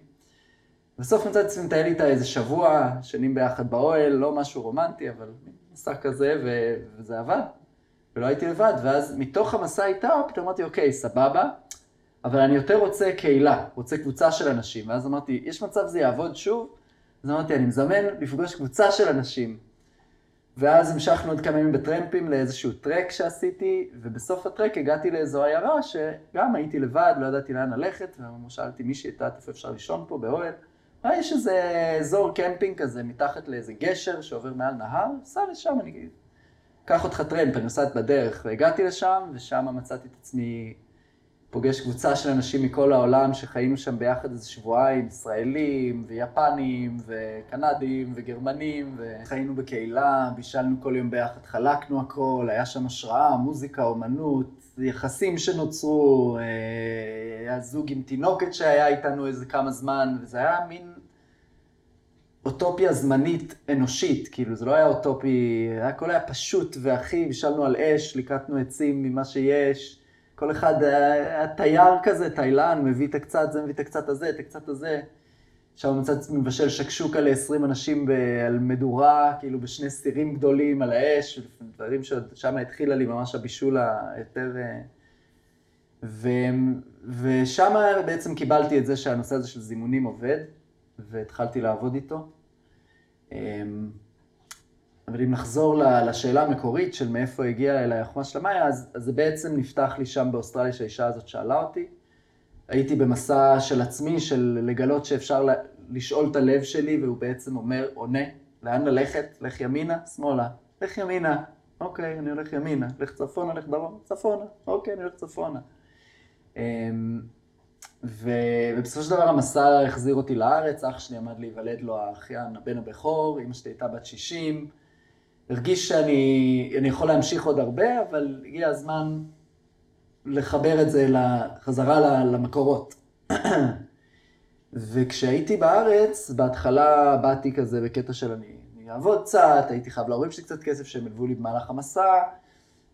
[SPEAKER 1] בסוף מצאתי עצמי מטייל איתה איזה שבוע, שנים ביחד באוהל, לא משהו רומנטי, אבל מסע כזה, ו... וזה עבד. ולא הייתי לבד, ואז מתוך המסע איתה, פתאום אמרתי, אוקיי, סבבה, אבל אני יותר רוצה קהילה, רוצה קבוצה של אנשים. ואז אמרתי, יש מצב זה יעבוד שוב? אז אמרתי, אני מזמן לפגוש קבוצה של אנשים. ואז המשכנו עוד כמה ימים בטרמפים לאיזשהו טרק שעשיתי, ובסוף הטרק הגעתי לאיזו עיירה שגם הייתי לבד, לא ידעתי לאן ללכת, וממש שאלתי מישהי, את יודעת איפה אפשר לישון פה באוהל? אה, יש איזה אזור קמפינג כזה מתחת לאיזה גשר שעובר מעל נהר, סע לשם, אני אקח אותך טרמפ, אני נוסעת בדרך, והגעתי לשם, ושם מצאתי את עצמי פוגש קבוצה של אנשים מכל העולם שחיינו שם ביחד איזה שבועיים, ישראלים ויפנים וקנדים וגרמנים, וחיינו בקהילה, בישלנו כל יום ביחד, חלקנו הכל, היה שם השראה, מוזיקה, אומנות, יחסים שנוצרו, היה זוג עם תינוקת שהיה איתנו איזה כמה זמן, וזה היה מין אוטופיה זמנית אנושית, כאילו זה לא היה אוטופי, הכל היה פשוט והכי, בישלנו על אש, ליקטנו עצים ממה שיש. כל אחד היה תייר כזה, תיילן, מביא את הקצת זה, מביא את הקצת הזה, את הקצת הזה. שם מצד עצמי מבשל שקשוקה ל-20 אנשים ב- על מדורה, כאילו בשני סירים גדולים על האש, דברים ששם התחילה לי ממש הבישול היותר... ו... ושם בעצם קיבלתי את זה שהנושא הזה של זימונים עובד, והתחלתי לעבוד איתו. אבל אם נחזור לשאלה המקורית של מאיפה הגיעה אליי החוכמה של המאיה, אז, אז זה בעצם נפתח לי שם באוסטרליה שהאישה הזאת שאלה אותי. הייתי במסע של עצמי, של לגלות שאפשר לשאול את הלב שלי, והוא בעצם אומר, עונה, לאן ללכת? לך ימינה, שמאלה. לך ימינה, אוקיי, אני הולך ימינה. לך צפונה, לך דרום, צפונה, אוקיי, אני הולך צפונה. ובסופו של דבר המסע החזיר אותי לארץ, אח שלי עמד להיוולד לו האחיין, הבן הבכור, אמא שלי הייתה בת 60. הרגיש שאני יכול להמשיך עוד הרבה, אבל הגיע הזמן לחבר את זה חזרה למקורות. וכשהייתי בארץ, בהתחלה באתי כזה בקטע של אני, אני אעבוד קצת, הייתי חייב להורים שלי קצת כסף שהם הלוו לי במהלך המסע,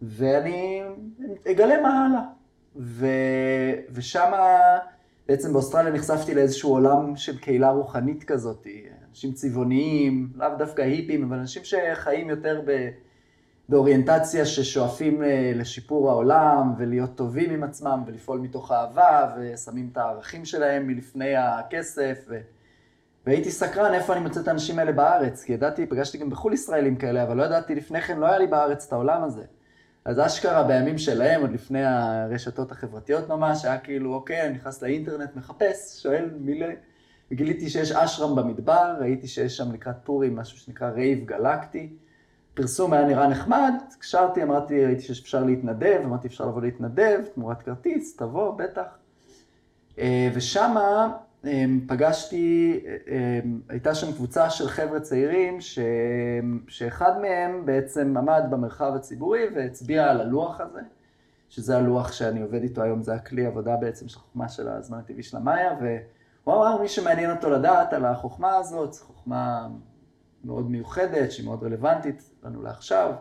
[SPEAKER 1] ואני אגלה מה הלאה. ושמה, בעצם באוסטרליה נחשפתי לאיזשהו עולם של קהילה רוחנית כזאת, אנשים צבעוניים, לאו דווקא היפים, אבל אנשים שחיים יותר ב... באוריינטציה ששואפים לשיפור העולם ולהיות טובים עם עצמם ולפעול מתוך אהבה ושמים את הערכים שלהם מלפני הכסף. ו... והייתי סקרן איפה אני מוצא את האנשים האלה בארץ, כי ידעתי, פגשתי גם בחו"ל ישראלים כאלה, אבל לא ידעתי לפני כן, לא היה לי בארץ את העולם הזה. אז אשכרה בימים שלהם, עוד לפני הרשתות החברתיות ממש, היה כאילו, אוקיי, אני נכנס לאינטרנט, מחפש, שואל מי ל... וגיליתי שיש אשרם במדבר, ראיתי שיש שם לקראת פורים משהו שנקרא רייב גלקטי. פרסום היה נראה נחמד, הקשרתי, אמרתי, ראיתי שאפשר להתנדב, אמרתי, אפשר לבוא להתנדב, תמורת כרטיס, תבוא, בטח. ושמה פגשתי, הייתה שם קבוצה של חבר'ה צעירים, ש... שאחד מהם בעצם עמד במרחב הציבורי והצביע על הלוח הזה, שזה הלוח שאני עובד איתו היום, זה הכלי עבודה בעצם של החוכמה של הזמן הטבעי של המאיה, והוא אמר, מי שמעניין אותו לדעת על החוכמה הזאת, זו חוכמה מאוד מיוחדת, שהיא מאוד רלוונטית לנו לעכשיו.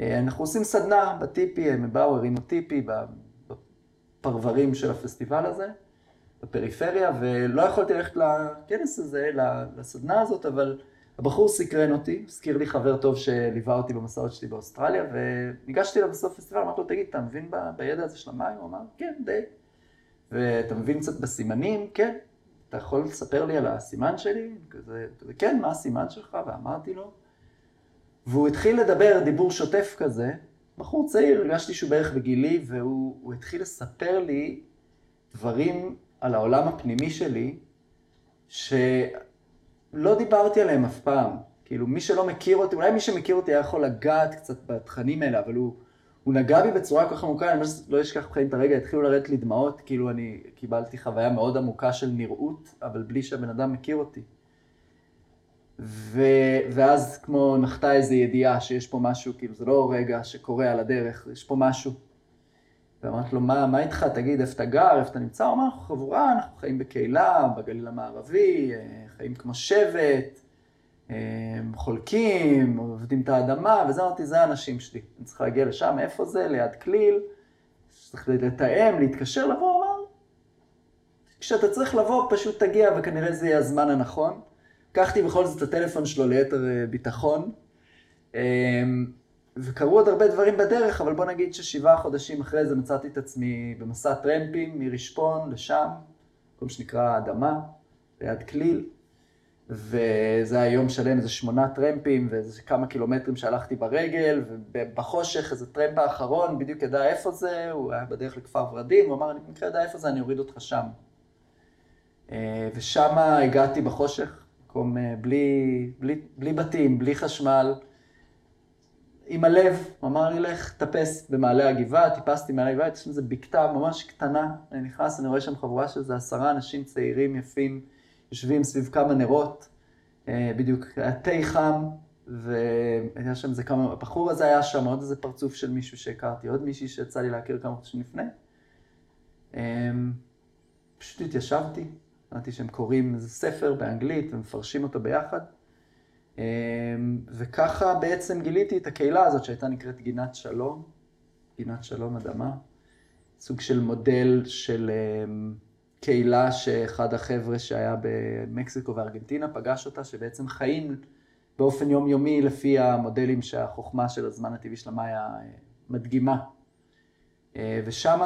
[SPEAKER 1] אנחנו עושים סדנה בטיפי, הם באו, הרימו טיפי בפרברים של הפסטיבל הזה. בפריפריה, ולא יכולתי ללכת לכנס הזה, לסדנה הזאת, אבל הבחור סקרן אותי, הזכיר לי חבר טוב שליווה אותי במסעות שלי באוסטרליה, וניגשתי אליו בסוף פסטיבל, אמרתי לו, תגיד, אתה מבין בידע הזה של המים? הוא אמר, כן, די. ואתה מבין קצת בסימנים? כן. אתה יכול לספר לי על הסימן שלי? כזה, כזה כן, מה הסימן שלך? ואמרתי לו. והוא התחיל לדבר דיבור שוטף כזה, בחור צעיר, הרגשתי שהוא בערך בגילי, והוא התחיל לספר לי דברים על העולם הפנימי שלי, שלא דיברתי עליהם אף פעם. כאילו, מי שלא מכיר אותי, אולי מי שמכיר אותי היה יכול לגעת קצת בתכנים האלה, אבל הוא, הוא נגע בי בצורה כל כך עמוקה, אני לא אשכח בחיים את הרגע, התחילו לרדת לי דמעות, כאילו אני קיבלתי חוויה מאוד עמוקה של נראות, אבל בלי שהבן אדם מכיר אותי. ו... ואז כמו נחתה איזו ידיעה שיש פה משהו, כאילו זה לא רגע שקורה על הדרך, יש פה משהו. ואמרתי לו, מה, מה איתך, תגיד, איפה אתה גר, איפה אתה נמצא? הוא אמר, אנחנו חבורה, אנחנו חיים בקהילה, בגליל המערבי, אה, חיים כמו שבט, אה, חולקים, עובדים את האדמה, וזה אמרתי, זה האנשים שלי. אני צריך להגיע לשם, איפה זה? ליד כליל, צריך לתאם, להתקשר, לבוא, אמר, כשאתה צריך לבוא, פשוט תגיע, וכנראה זה יהיה הזמן הנכון. לקחתי בכל זאת את הטלפון שלו ליתר אה, ביטחון. וקרו עוד הרבה דברים בדרך, אבל בוא נגיד ששבעה חודשים אחרי זה מצאתי את עצמי במסע טרמפים מרשפון לשם, מקום שנקרא אדמה, ליד כליל, וזה היה יום שלם, איזה שמונה טרמפים, ואיזה כמה קילומטרים שהלכתי ברגל, ובחושך איזה טרמפ האחרון, בדיוק ידע איפה זה, הוא היה בדרך לכפר ורדים, הוא אמר, אני במקרה יודע איפה זה, אני אוריד אותך שם. אה, ושם הגעתי בחושך, מקום אה, בלי, בלי, בלי בתים, בלי חשמל, עם הלב, הוא אמר לי, לך, טפס במעלה הגבעה, טיפסתי מעלה הגבעה, יש שם איזו בקתה ממש קטנה, אני נכנס, אני רואה שם חבורה של איזה עשרה אנשים צעירים יפים, יושבים סביב כמה נרות, אה, בדיוק, היה תה חם, והיה שם איזה כמה, הבחור הזה היה שם, עוד איזה פרצוף של מישהו שהכרתי, עוד מישהי שיצא לי להכיר כמה חודשים לפני. אה, פשוט התיישבתי, אמרתי שהם קוראים איזה ספר באנגלית ומפרשים אותו ביחד. אמ, וככה בעצם גיליתי את הקהילה הזאת שהייתה נקראת גינת שלום, גינת שלום אדמה, סוג של מודל של אמ, קהילה שאחד החבר'ה שהיה במקסיקו וארגנטינה פגש אותה, שבעצם חיים באופן יומיומי לפי המודלים שהחוכמה של הזמן הטבעי של המאיה אה, מדגימה. אה, ושם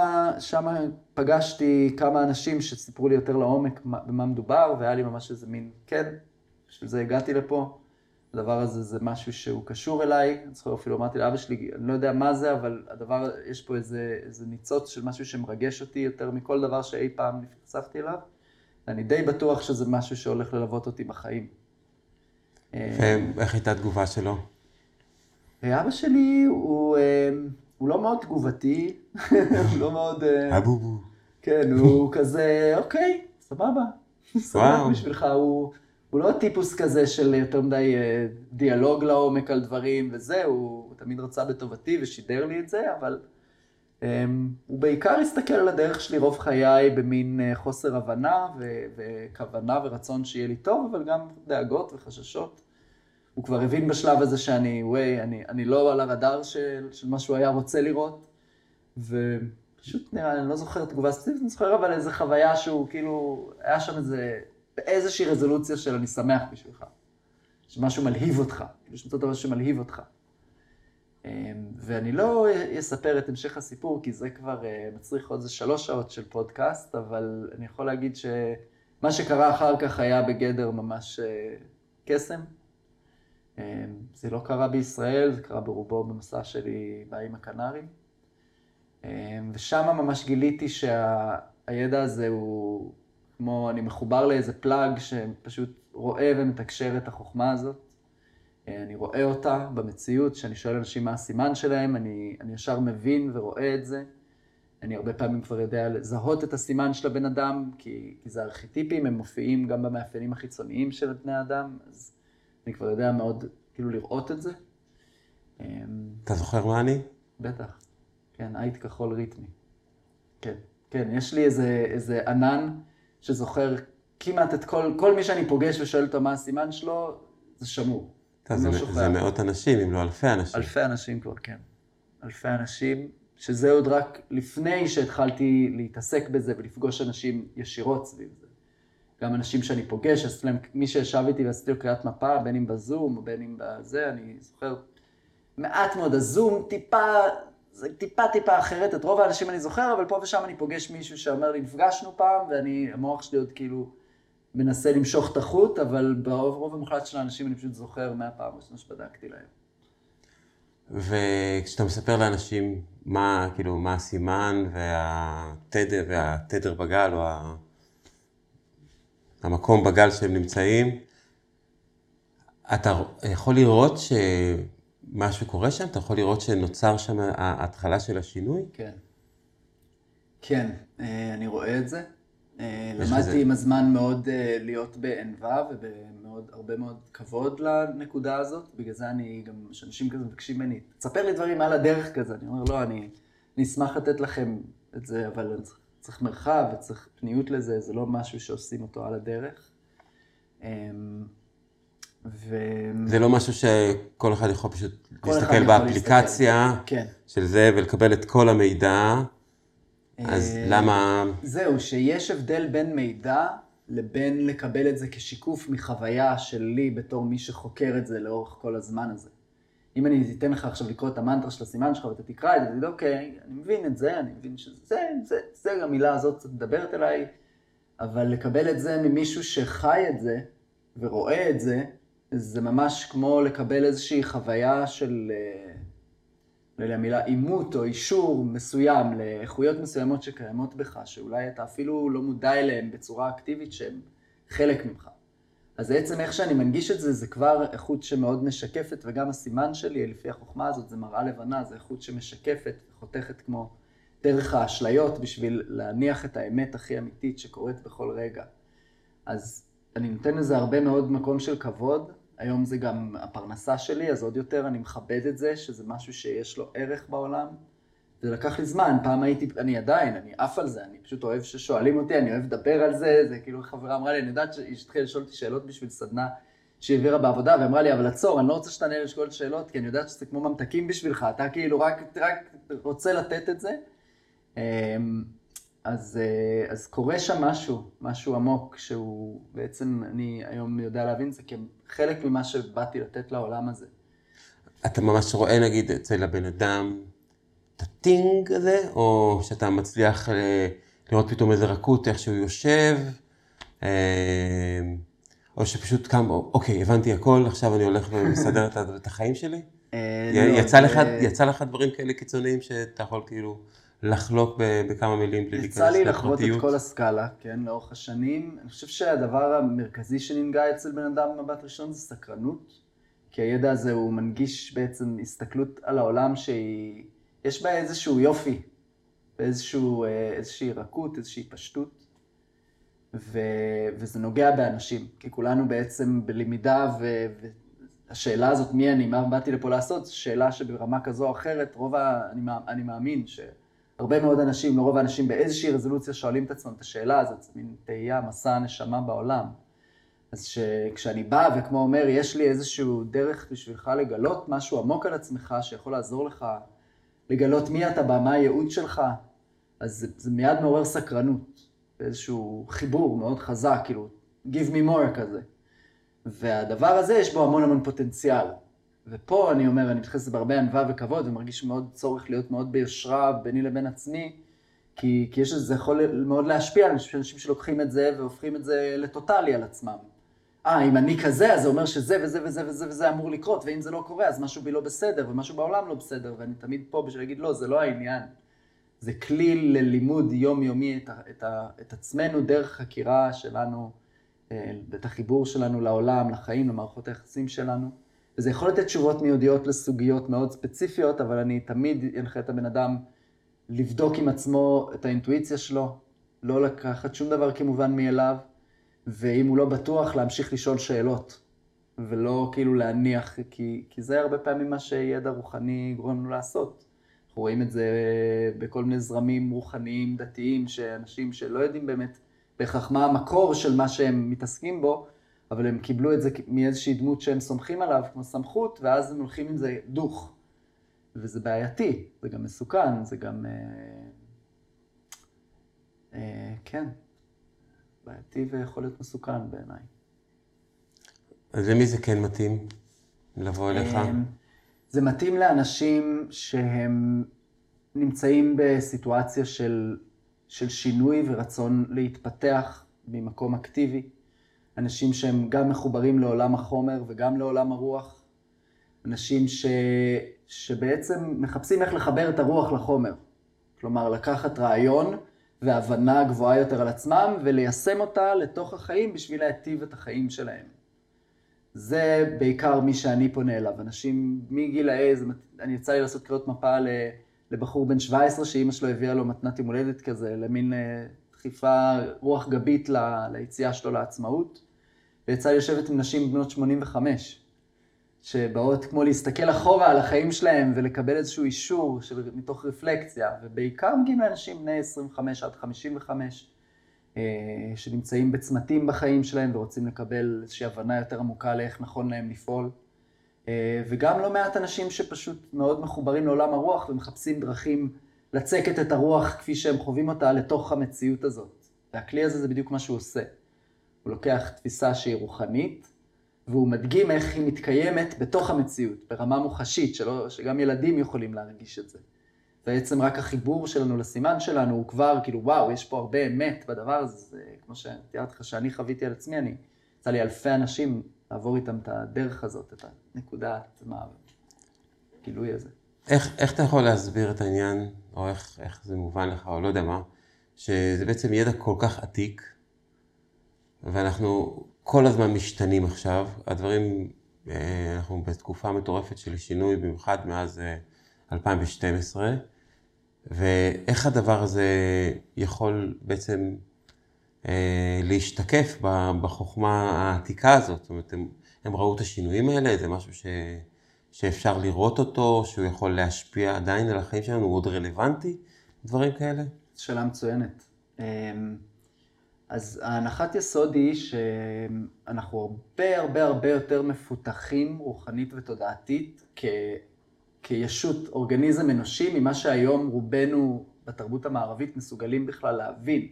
[SPEAKER 1] פגשתי כמה אנשים שסיפרו לי יותר לעומק במה מדובר, והיה לי ממש איזה מין, כן, בשביל זה הגעתי לפה. הדבר הזה זה משהו שהוא קשור אליי, אני זוכר אפילו אמרתי לאבא שלי, אני לא יודע מה זה, אבל הדבר, יש פה איזה, איזה ניצוץ של משהו שמרגש אותי יותר מכל דבר שאי פעם נחשפתי אליו. אני די בטוח שזה משהו שהולך ללוות אותי בחיים.
[SPEAKER 2] ואיך הייתה התגובה שלו?
[SPEAKER 1] אבא שלי הוא, אה, הוא לא מאוד תגובתי, הוא לא מאוד...
[SPEAKER 2] אה, אבובו.
[SPEAKER 1] כן, הוא כזה, אוקיי, סבבה. סבבה בשבילך, הוא... הוא לא טיפוס כזה של יותר מדי אה, דיאלוג לעומק על דברים וזה, הוא תמיד רצה בטובתי ושידר לי את זה, אבל um, הוא בעיקר הסתכל על הדרך שלי רוב חיי במין uh, חוסר הבנה ו- וכוונה ורצון שיהיה לי טוב, אבל גם דאגות וחששות. הוא כבר הבין בשלב הזה שאני, וואי, אני, אני לא על הרדאר של, של מה שהוא היה רוצה לראות, ופשוט נראה, אני לא זוכר תגובה ספציפית, אני זוכר אבל איזו חוויה שהוא כאילו, היה שם איזה... באיזושהי רזולוציה של אני שמח בשבילך. שמשהו מלהיב אותך, כאילו שמצאת דבר שמלהיב אותך. אמ, ואני לא אספר את המשך הסיפור, כי זה כבר אה, מצריך עוד איזה שלוש שעות של פודקאסט, אבל אני יכול להגיד שמה שקרה אחר כך היה בגדר ממש אה, קסם. אמ, זה לא קרה בישראל, זה קרה ברובו במסע שלי באיים הקנריים. אמ, ושם ממש גיליתי שהידע הזה הוא כמו אני מחובר לאיזה פלאג שפשוט רואה ומתקשר את החוכמה הזאת. אה, אני רואה אותה במציאות, כשאני שואל אנשים מה הסימן שלהם, אני, אני ישר מבין ורואה את זה. אני הרבה פעמים כבר יודע לזהות את הסימן של הבן אדם, כי, כי זה ארכיטיפים, הם מופיעים גם במאפיינים החיצוניים של בני אדם, אז אני כבר יודע מאוד כאילו לראות את זה.
[SPEAKER 2] אמ, אתה זוכר מה אני?
[SPEAKER 1] בטח, כן, היית כחול ריתמי. כן, כן, יש לי איזה, איזה ענן. שזוכר כמעט את כל, כל מי שאני פוגש ושואל אותו מה הסימן שלו, זה שמור.
[SPEAKER 2] זה, לא זה מאות אנשים, אם לא אלפי אנשים.
[SPEAKER 1] אלפי אנשים כבר, כן. אלפי אנשים, שזה עוד רק לפני שהתחלתי להתעסק בזה ולפגוש אנשים ישירות סביב זה. גם אנשים שאני פוגש, עשיתי להם, מי שישב איתי ועשיתי לו קריאת מפה, בין אם בזום, בין אם בזה, אני זוכר מעט מאוד, הזום טיפה זה טיפה טיפה אחרת, את רוב האנשים אני זוכר, אבל פה ושם אני פוגש מישהו שאומר לי, נפגשנו פעם, ואני, המוח שלי עוד כאילו מנסה למשוך את החוט, אבל ברוב המוחלט של האנשים אני פשוט זוכר מהפעם הראשונה שבדקתי להם.
[SPEAKER 2] וכשאתה מספר לאנשים מה, כאילו, מה הסימן והתדר, והתדר בגל, או ה... המקום בגל שהם נמצאים, אתה יכול לראות שמשהו קורה שם? אתה יכול לראות שנוצר שם ההתחלה של השינוי?
[SPEAKER 1] כן. כן, אה, אני רואה את זה. אה, למדתי
[SPEAKER 2] לזה-
[SPEAKER 1] עם הזמן מאוד אה, להיות בענווה ובהרבה מאוד כבוד לנקודה הזאת. בגלל זה אני גם, כשאנשים כזה מבקשים ממני, תספר לי דברים על הדרך כזה. אני אומר, לא, אני, אני אשמח לתת לכם את זה, אבל צריך, צריך מרחב וצריך פניות לזה, זה לא משהו שעושים אותו על הדרך. ו...
[SPEAKER 2] זה לא משהו שכל אחד יכול פשוט להסתכל באפליקציה
[SPEAKER 1] להסתכל. כן.
[SPEAKER 2] של זה ולקבל את כל המידע, אז
[SPEAKER 1] אה,
[SPEAKER 2] למה...
[SPEAKER 1] זהו, שיש הבדל בין מידע לבין לקבל את זה כשיקוף מחוויה שלי בתור מי שחוקר את זה לאורך כל הזמן הזה. אם אני אתן לך עכשיו לקרוא את המנטרה של הסימן שלך ואתה תקרא את זה, תגיד, אוקיי, אני מבין את זה, אני מבין שזה, זה, זה, זה, המילה הזאת קצת מדברת אליי, אבל לקבל את זה ממישהו שחי את זה ורואה את זה, זה ממש כמו לקבל איזושהי חוויה של, אה, לא יודע, המילה עימות או אישור מסוים לאיכויות מסוימות שקיימות בך, שאולי אתה אפילו לא מודע אליהן בצורה אקטיבית שהן חלק ממך. אז עצם איך שאני מנגיש את זה, זה כבר איכות שמאוד משקפת, וגם הסימן שלי, לפי החוכמה הזאת, זה מראה לבנה, זה איכות שמשקפת וחותכת כמו דרך האשליות בשביל להניח את האמת הכי אמיתית שקורית בכל רגע. אז אני נותן לזה הרבה מאוד מקום של כבוד. היום זה גם הפרנסה שלי, אז עוד יותר אני מכבד את זה, שזה משהו שיש לו ערך בעולם. זה לקח לי זמן, פעם הייתי, אני עדיין, אני עף על זה, אני פשוט אוהב ששואלים אותי, אני אוהב לדבר על זה, זה כאילו חברה אמרה לי, אני יודעת שהיא התחילה לשאול אותי שאלות בשביל סדנה שהיא העבירה בעבודה, ואמרה לי, אבל עצור, אני לא רוצה שתענה לי לשאול שאלות, כי אני יודעת שזה כמו ממתקים בשבילך, אתה כאילו רק, רק רוצה לתת את זה. אז, אה, אז קורה שם משהו, משהו עמוק, שהוא בעצם, אני היום יודע להבין את זה כחלק ממה שבאתי לתת לעולם הזה.
[SPEAKER 2] אתה ממש רואה נגיד אצל הבן אדם את הטינג הזה, או שאתה מצליח אה, לראות פתאום איזה רכות, איך שהוא יושב, אה, או שפשוט קם, אוקיי, הבנתי הכל, עכשיו אני הולך ומסדר את החיים שלי?
[SPEAKER 1] לא,
[SPEAKER 2] יצא לך דברים כאלה קיצוניים שאתה יכול כאילו לחלוק בכמה מילים בלי להיכנס
[SPEAKER 1] יצא לי לחוות את
[SPEAKER 2] לפרטיות?
[SPEAKER 1] כל הסקאלה, כן, לאורך השנים. אני חושב שהדבר המרכזי שננגע אצל בן אדם במבט ראשון זה סקרנות, כי הידע הזה הוא מנגיש בעצם הסתכלות על העולם שהיא, יש בה איזשהו יופי, ואיזשהו, אה, איזושהי רכות, איזושהי פשטות, ו, וזה נוגע באנשים, כי כולנו בעצם בלמידה, ו, והשאלה הזאת, מי אני, מה באתי לפה לעשות, זו שאלה שברמה כזו או אחרת, רוב ה... אני, אני מאמין ש... הרבה מאוד אנשים, לרוב האנשים באיזושהי רזולוציה שואלים את עצמם את השאלה הזאת, מין תהייה, מסע הנשמה בעולם. אז ש- כשאני בא וכמו אומר, יש לי איזשהו דרך בשבילך לגלות משהו עמוק על עצמך, שיכול לעזור לך לגלות מי אתה בה, מה הייעוד שלך, אז זה, זה מיד מעורר סקרנות, איזשהו חיבור מאוד חזק, כאילו, give me more כזה. והדבר הזה, יש בו המון המון פוטנציאל. ופה אני אומר, אני מתייחס לזה בהרבה ענווה וכבוד, ומרגיש מאוד צורך להיות מאוד ביושרה ביני לבין עצמי, כי, כי יש לזה, זה יכול מאוד להשפיע על אנשים שלוקחים את זה והופכים את זה לטוטאלי על עצמם. אה, אם אני כזה, אז זה אומר שזה וזה וזה וזה וזה אמור לקרות, ואם זה לא קורה, אז משהו בי לא בסדר, ומשהו בעולם לא בסדר, ואני תמיד פה בשביל להגיד, לא, זה לא העניין. זה כלי ללימוד יומיומי את, את, את עצמנו דרך חקירה שלנו, אה, את החיבור שלנו לעולם, לחיים, למערכות היחסים שלנו. וזה יכול לתת תשובות מיידיות לסוגיות מאוד ספציפיות, אבל אני תמיד אנחה את הבן אדם לבדוק עם עצמו את האינטואיציה שלו, לא לקחת שום דבר כמובן מאליו, ואם הוא לא בטוח, להמשיך לשאול שאלות, ולא כאילו להניח, כי, כי זה הרבה פעמים מה שידע רוחני גורם לנו לעשות. אנחנו רואים את זה בכל מיני זרמים רוחניים, דתיים, שאנשים שלא יודעים באמת בהכרח מה המקור של מה שהם מתעסקים בו, אבל הם קיבלו את זה מאיזושהי דמות שהם סומכים עליו, כמו סמכות, ואז הם הולכים עם זה דוך. וזה בעייתי, זה גם מסוכן, זה גם... אה, אה, כן, בעייתי ויכול להיות מסוכן בעיניי.
[SPEAKER 2] אז למי זה כן מתאים לבוא אליך?
[SPEAKER 1] אמ, זה מתאים לאנשים שהם נמצאים בסיטואציה של, של שינוי ורצון להתפתח ממקום אקטיבי. אנשים שהם גם מחוברים לעולם החומר וגם לעולם הרוח. אנשים ש, שבעצם מחפשים איך לחבר את הרוח לחומר. כלומר, לקחת רעיון והבנה גבוהה יותר על עצמם וליישם אותה לתוך החיים בשביל להטיב את החיים שלהם. זה בעיקר מי שאני פונה אליו, אנשים מגילאי, אני יצא לי לעשות קריאות מפה לבחור בן 17 שאימא שלו הביאה לו מתנת יום הולדת כזה, למין אה, דחיפה, רוח גבית ל, ליציאה שלו לעצמאות. ויצא לי לשבת עם נשים בנות 85, שבאות כמו להסתכל אחורה על החיים שלהם ולקבל איזשהו אישור של, מתוך רפלקציה, ובעיקר מגיעים לאנשים בני 25 עד 55, אה, שנמצאים בצמתים בחיים שלהם ורוצים לקבל איזושהי הבנה יותר עמוקה לאיך נכון להם לפעול. אה, וגם לא מעט אנשים שפשוט מאוד מחוברים לעולם הרוח ומחפשים דרכים לצקת את הרוח כפי שהם חווים אותה לתוך המציאות הזאת. והכלי הזה זה בדיוק מה שהוא עושה. הוא לוקח תפיסה שהיא רוחנית, והוא מדגים איך היא מתקיימת בתוך המציאות, ברמה מוחשית, שלא, שגם ילדים יכולים להרגיש את זה. בעצם רק החיבור שלנו לסימן שלנו הוא כבר כאילו, וואו, יש פה הרבה אמת בדבר הזה, זה כמו שתיארתי לך שאני חוויתי על עצמי, אני, יצא לי אלפי אנשים לעבור איתם את הדרך הזאת, את הנקודת, מה, הגילוי הזה.
[SPEAKER 2] איך, איך אתה יכול להסביר את העניין, או איך, איך זה מובן לך, או לא יודע מה, שזה בעצם ידע כל כך עתיק, ואנחנו כל הזמן משתנים עכשיו. הדברים, אה, אנחנו בתקופה מטורפת של שינוי, במיוחד מאז 2012, אה, ואיך הדבר הזה יכול בעצם אה, להשתקף בחוכמה העתיקה הזאת. זאת אומרת, הם, הם ראו את השינויים האלה, זה משהו ש, שאפשר לראות אותו, שהוא יכול להשפיע עדיין על החיים שלנו, הוא עוד רלוונטי, דברים כאלה?
[SPEAKER 1] שאלה מצוינת. אמ, אז ההנחת יסוד היא שאנחנו הרבה הרבה הרבה יותר מפותחים רוחנית ותודעתית כ... כישות, אורגניזם אנושי, ממה שהיום רובנו בתרבות המערבית מסוגלים בכלל להבין.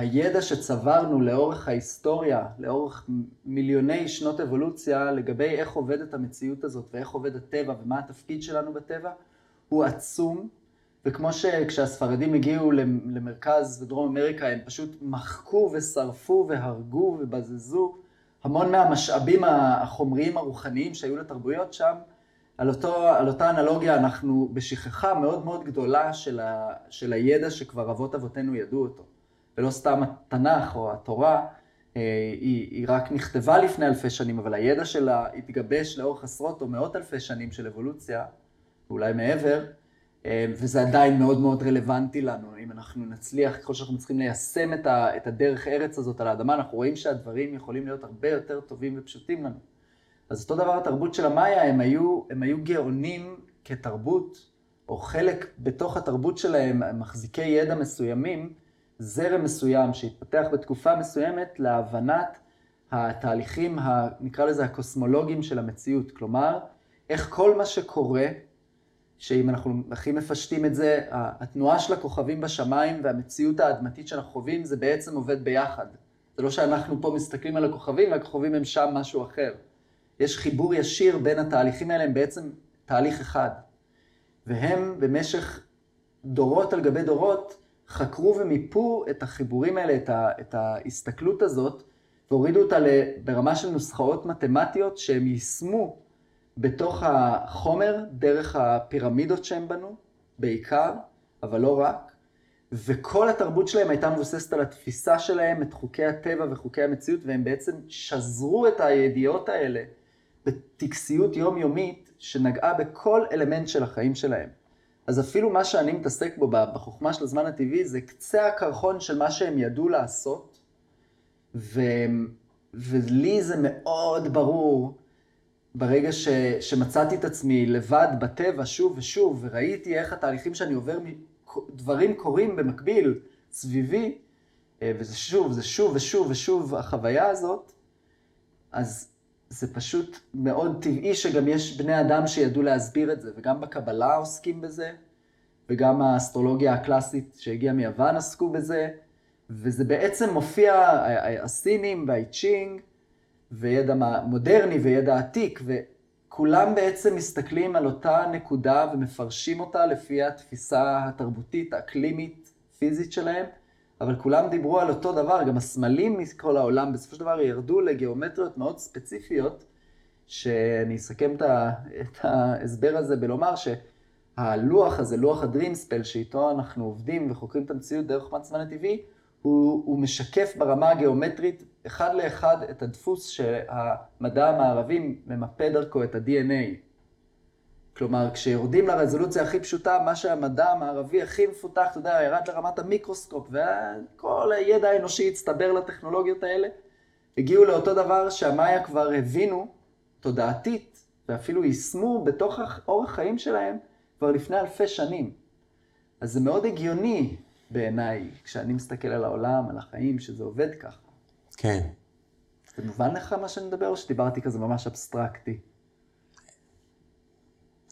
[SPEAKER 1] הידע שצברנו לאורך ההיסטוריה, לאורך מיליוני שנות אבולוציה, לגבי איך עובדת המציאות הזאת ואיך עובד הטבע ומה התפקיד שלנו בטבע, הוא עצום, וכמו שכשהספרדים הגיעו למרכז ודרום אמריקה, הם פשוט מחקו ושרפו והרגו ובזזו המון מהמשאבים החומריים הרוחניים שהיו לתרבויות שם. על, אותו, על אותה אנלוגיה אנחנו בשכחה מאוד מאוד גדולה של, ה, של הידע שכבר אבות אבותינו ידעו אותו. ולא סתם התנ"ך או התורה, אה, היא, היא רק נכתבה לפני אלפי שנים, אבל הידע שלה התגבש לאורך עשרות או מאות אלפי שנים של אבולוציה, ואולי מעבר, אה, וזה עדיין מאוד מאוד רלוונטי לנו. אם אנחנו נצליח, ככל שאנחנו צריכים ליישם את, ה, את הדרך ארץ הזאת על האדמה, אנחנו רואים שהדברים יכולים להיות הרבה יותר טובים ופשוטים לנו. אז אותו דבר התרבות של המאיה, הם היו, הם היו גאונים כתרבות, או חלק בתוך התרבות שלהם, מחזיקי ידע מסוימים, זרם מסוים שהתפתח בתקופה מסוימת להבנת התהליכים, ה, נקרא לזה הקוסמולוגיים של המציאות. כלומר, איך כל מה שקורה, שאם אנחנו הכי מפשטים את זה, התנועה של הכוכבים בשמיים והמציאות האדמתית שאנחנו חווים, זה בעצם עובד ביחד. זה לא שאנחנו פה מסתכלים על הכוכבים והכוכבים הם שם משהו אחר. יש חיבור ישיר בין התהליכים האלה, הם בעצם תהליך אחד. והם במשך דורות על גבי דורות חקרו ומיפו את החיבורים האלה, את, ה, את ההסתכלות הזאת, והורידו אותה ברמה של נוסחאות מתמטיות שהם יישמו בתוך החומר, דרך הפירמידות שהם בנו, בעיקר, אבל לא רק. וכל התרבות שלהם הייתה מבוססת על התפיסה שלהם, את חוקי הטבע וחוקי המציאות, והם בעצם שזרו את הידיעות האלה בטקסיות יומיומית שנגעה בכל אלמנט של החיים שלהם. אז אפילו מה שאני מתעסק בו בחוכמה של הזמן הטבעי, זה קצה הקרחון של מה שהם ידעו לעשות, ו... ולי זה מאוד ברור, ברגע ש... שמצאתי את עצמי לבד בטבע שוב ושוב, וראיתי איך התהליכים שאני עובר, דברים קורים במקביל סביבי, אה, וזה שוב, זה שוב ושוב ושוב החוויה הזאת, אז זה פשוט מאוד טבעי שגם יש בני אדם שידעו להסביר את זה, וגם בקבלה עוסקים בזה, וגם האסטרולוגיה הקלאסית שהגיעה מיוון עסקו בזה, וזה בעצם מופיע, הסינים והאיצ'ינג, וידע מודרני וידע עתיק, כולם בעצם מסתכלים על אותה נקודה ומפרשים אותה לפי התפיסה התרבותית, האקלימית, פיזית שלהם, אבל כולם דיברו על אותו דבר, גם הסמלים מכל העולם בסופו של דבר ירדו לגיאומטריות מאוד ספציפיות, שאני אסכם את ההסבר הזה בלומר שהלוח הזה, לוח הדרימספל, שאיתו אנחנו עובדים וחוקרים את המציאות דרך חוכמת זמן הטבעי, הוא, הוא משקף ברמה הגיאומטרית אחד לאחד את הדפוס שהמדע המערבי ממפה דרכו את ה-DNA. כלומר, כשיורדים לרזולוציה הכי פשוטה, מה שהמדע המערבי הכי מפותח, אתה יודע, ירד לרמת המיקרוסקופ, וכל הידע האנושי הצטבר לטכנולוגיות האלה, הגיעו לאותו דבר שהמאיה כבר הבינו תודעתית, ואפילו יישמו בתוך אורח חיים שלהם כבר לפני אלפי שנים. אז זה מאוד הגיוני בעיניי, כשאני מסתכל על העולם, על החיים, שזה עובד ככה.
[SPEAKER 2] כן.
[SPEAKER 1] זה מובן לך מה שאני מדבר, או שדיברתי כזה ממש אבסטרקטי?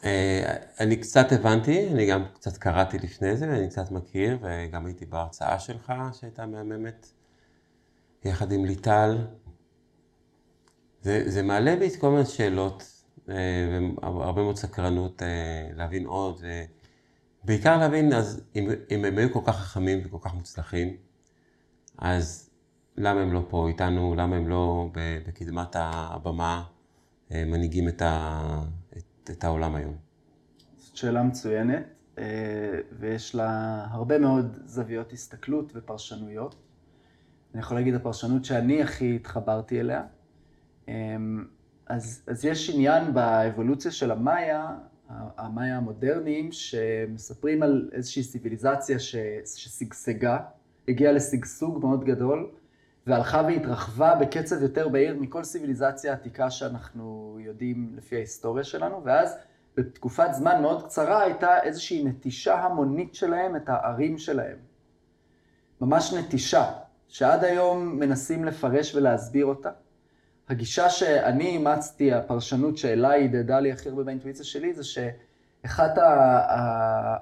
[SPEAKER 2] אה, אני קצת הבנתי, אני גם קצת קראתי לפני זה, ואני קצת מכיר, וגם הייתי בהרצאה שלך, שהייתה מהממת, יחד עם ליטל. זה, זה מעלה בי כל מיני שאלות, אה, והרבה מאוד סקרנות אה, להבין עוד, ובעיקר להבין, אז אם, אם הם היו כל כך חכמים וכל כך מוצלחים, אז למה הם לא פה איתנו, למה הם לא בקדמת הבמה מנהיגים את, ה, את, העולם היום?
[SPEAKER 1] זאת שאלה מצוינת, אה, ויש לה הרבה מאוד זוויות הסתכלות ופרשנויות. אני יכול להגיד, הפרשנות שאני הכי התחברתי אליה, אה, אז, אז יש עניין באבולוציה של המאיה, המאיה המודרניים, שמספרים על איזושהי סיביליזציה ששגשגה, הגיעה לשגשוג מאוד גדול, והלכה והתרחבה בקצב יותר בהיר מכל סיביליזציה עתיקה שאנחנו יודעים לפי ההיסטוריה שלנו, ואז בתקופת זמן מאוד קצרה הייתה איזושהי נטישה המונית שלהם את הערים שלהם. ממש נטישה, שעד היום מנסים לפרש ולהסביר אותה. הגישה שאני אימצתי, הפרשנות שאליי הדהדה לי הכי הרבה באינטואיציה שלי, זה שאחת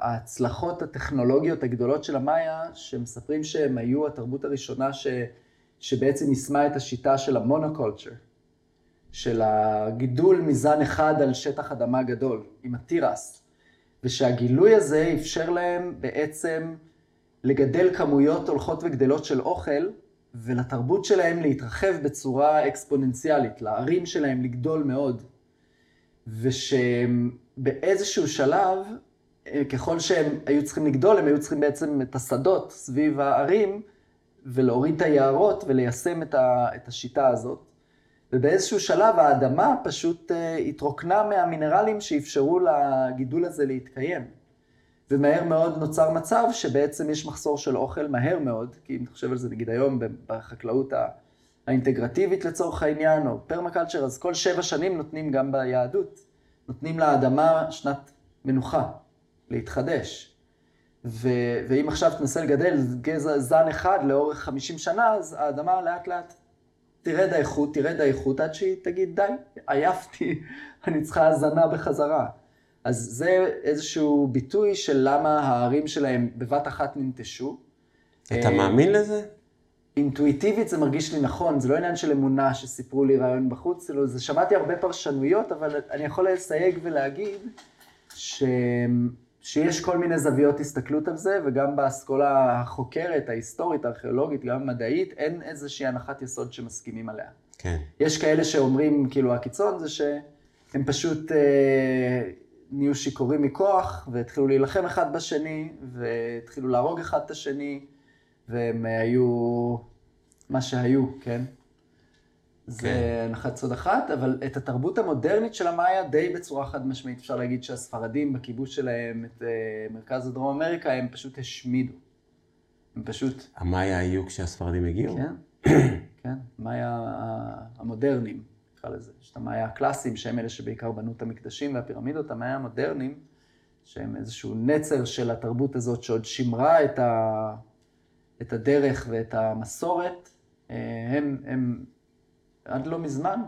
[SPEAKER 1] ההצלחות הטכנולוגיות הגדולות של המאיה, שמספרים שהם היו התרבות הראשונה ש... שבעצם יישמה את השיטה של המונוקולצ'ר, של הגידול מזן אחד על שטח אדמה גדול, עם התירס, ושהגילוי הזה אפשר להם בעצם לגדל כמויות הולכות וגדלות של אוכל, ולתרבות שלהם להתרחב בצורה אקספוננציאלית, לערים שלהם לגדול מאוד. ושבאיזשהו שלב, ככל שהם היו צריכים לגדול, הם היו צריכים בעצם את השדות סביב הערים, ולהוריד את היערות וליישם את, ה, את השיטה הזאת. ובאיזשהו שלב האדמה פשוט uh, התרוקנה מהמינרלים שאפשרו לגידול הזה להתקיים. ומהר מאוד נוצר מצב שבעצם יש מחסור של אוכל מהר מאוד, כי אם אתה חושב על זה נגיד היום בחקלאות האינטגרטיבית לצורך העניין, או פרמקלצ'ר, אז כל שבע שנים נותנים גם ביהדות, נותנים לאדמה שנת מנוחה, להתחדש. ו- ואם עכשיו תנסה לגדל גזע זן אחד לאורך 50 שנה, אז האדמה לאט לאט תרד האיכות, תרד האיכות, עד שהיא תגיד, די, עייפתי, אני צריכה הזנה בחזרה. אז זה איזשהו ביטוי של למה הערים שלהם בבת אחת ננטשו.
[SPEAKER 2] אתה מאמין לזה?
[SPEAKER 1] אינטואיטיבית זה מרגיש לי נכון, זה לא עניין של אמונה שסיפרו לי רעיון בחוץ, זה, זה שמעתי הרבה פרשנויות, אבל אני יכול לסייג ולהגיד ש... שיש כל מיני זוויות הסתכלות על זה, וגם באסכולה החוקרת, ההיסטורית, הארכיאולוגית, גם המדעית, אין איזושהי הנחת יסוד שמסכימים עליה.
[SPEAKER 2] כן.
[SPEAKER 1] יש כאלה שאומרים, כאילו, הקיצון זה שהם פשוט אה, נהיו שיכורים מכוח, והתחילו להילחם אחד בשני, והתחילו להרוג אחד את השני, והם היו מה שהיו, כן? זה כן. הנחת סוד אחת, אבל את התרבות המודרנית של המאיה, די בצורה חד משמעית, אפשר להגיד שהספרדים בכיבוש שלהם את uh, מרכז ודרום אמריקה, הם פשוט השמידו. הם פשוט...
[SPEAKER 2] המאיה היו כשהספרדים הגיעו?
[SPEAKER 1] כן, כן, מאיה המודרניים, נקרא לזה. יש את המאיה הקלאסיים, שהם אלה שבעיקר בנו את המקדשים והפירמידות, המאיה המודרניים, שהם איזשהו נצר של התרבות הזאת, שעוד שימרה את, ה... את הדרך ואת המסורת, אה, הם, הם עד לא מזמן,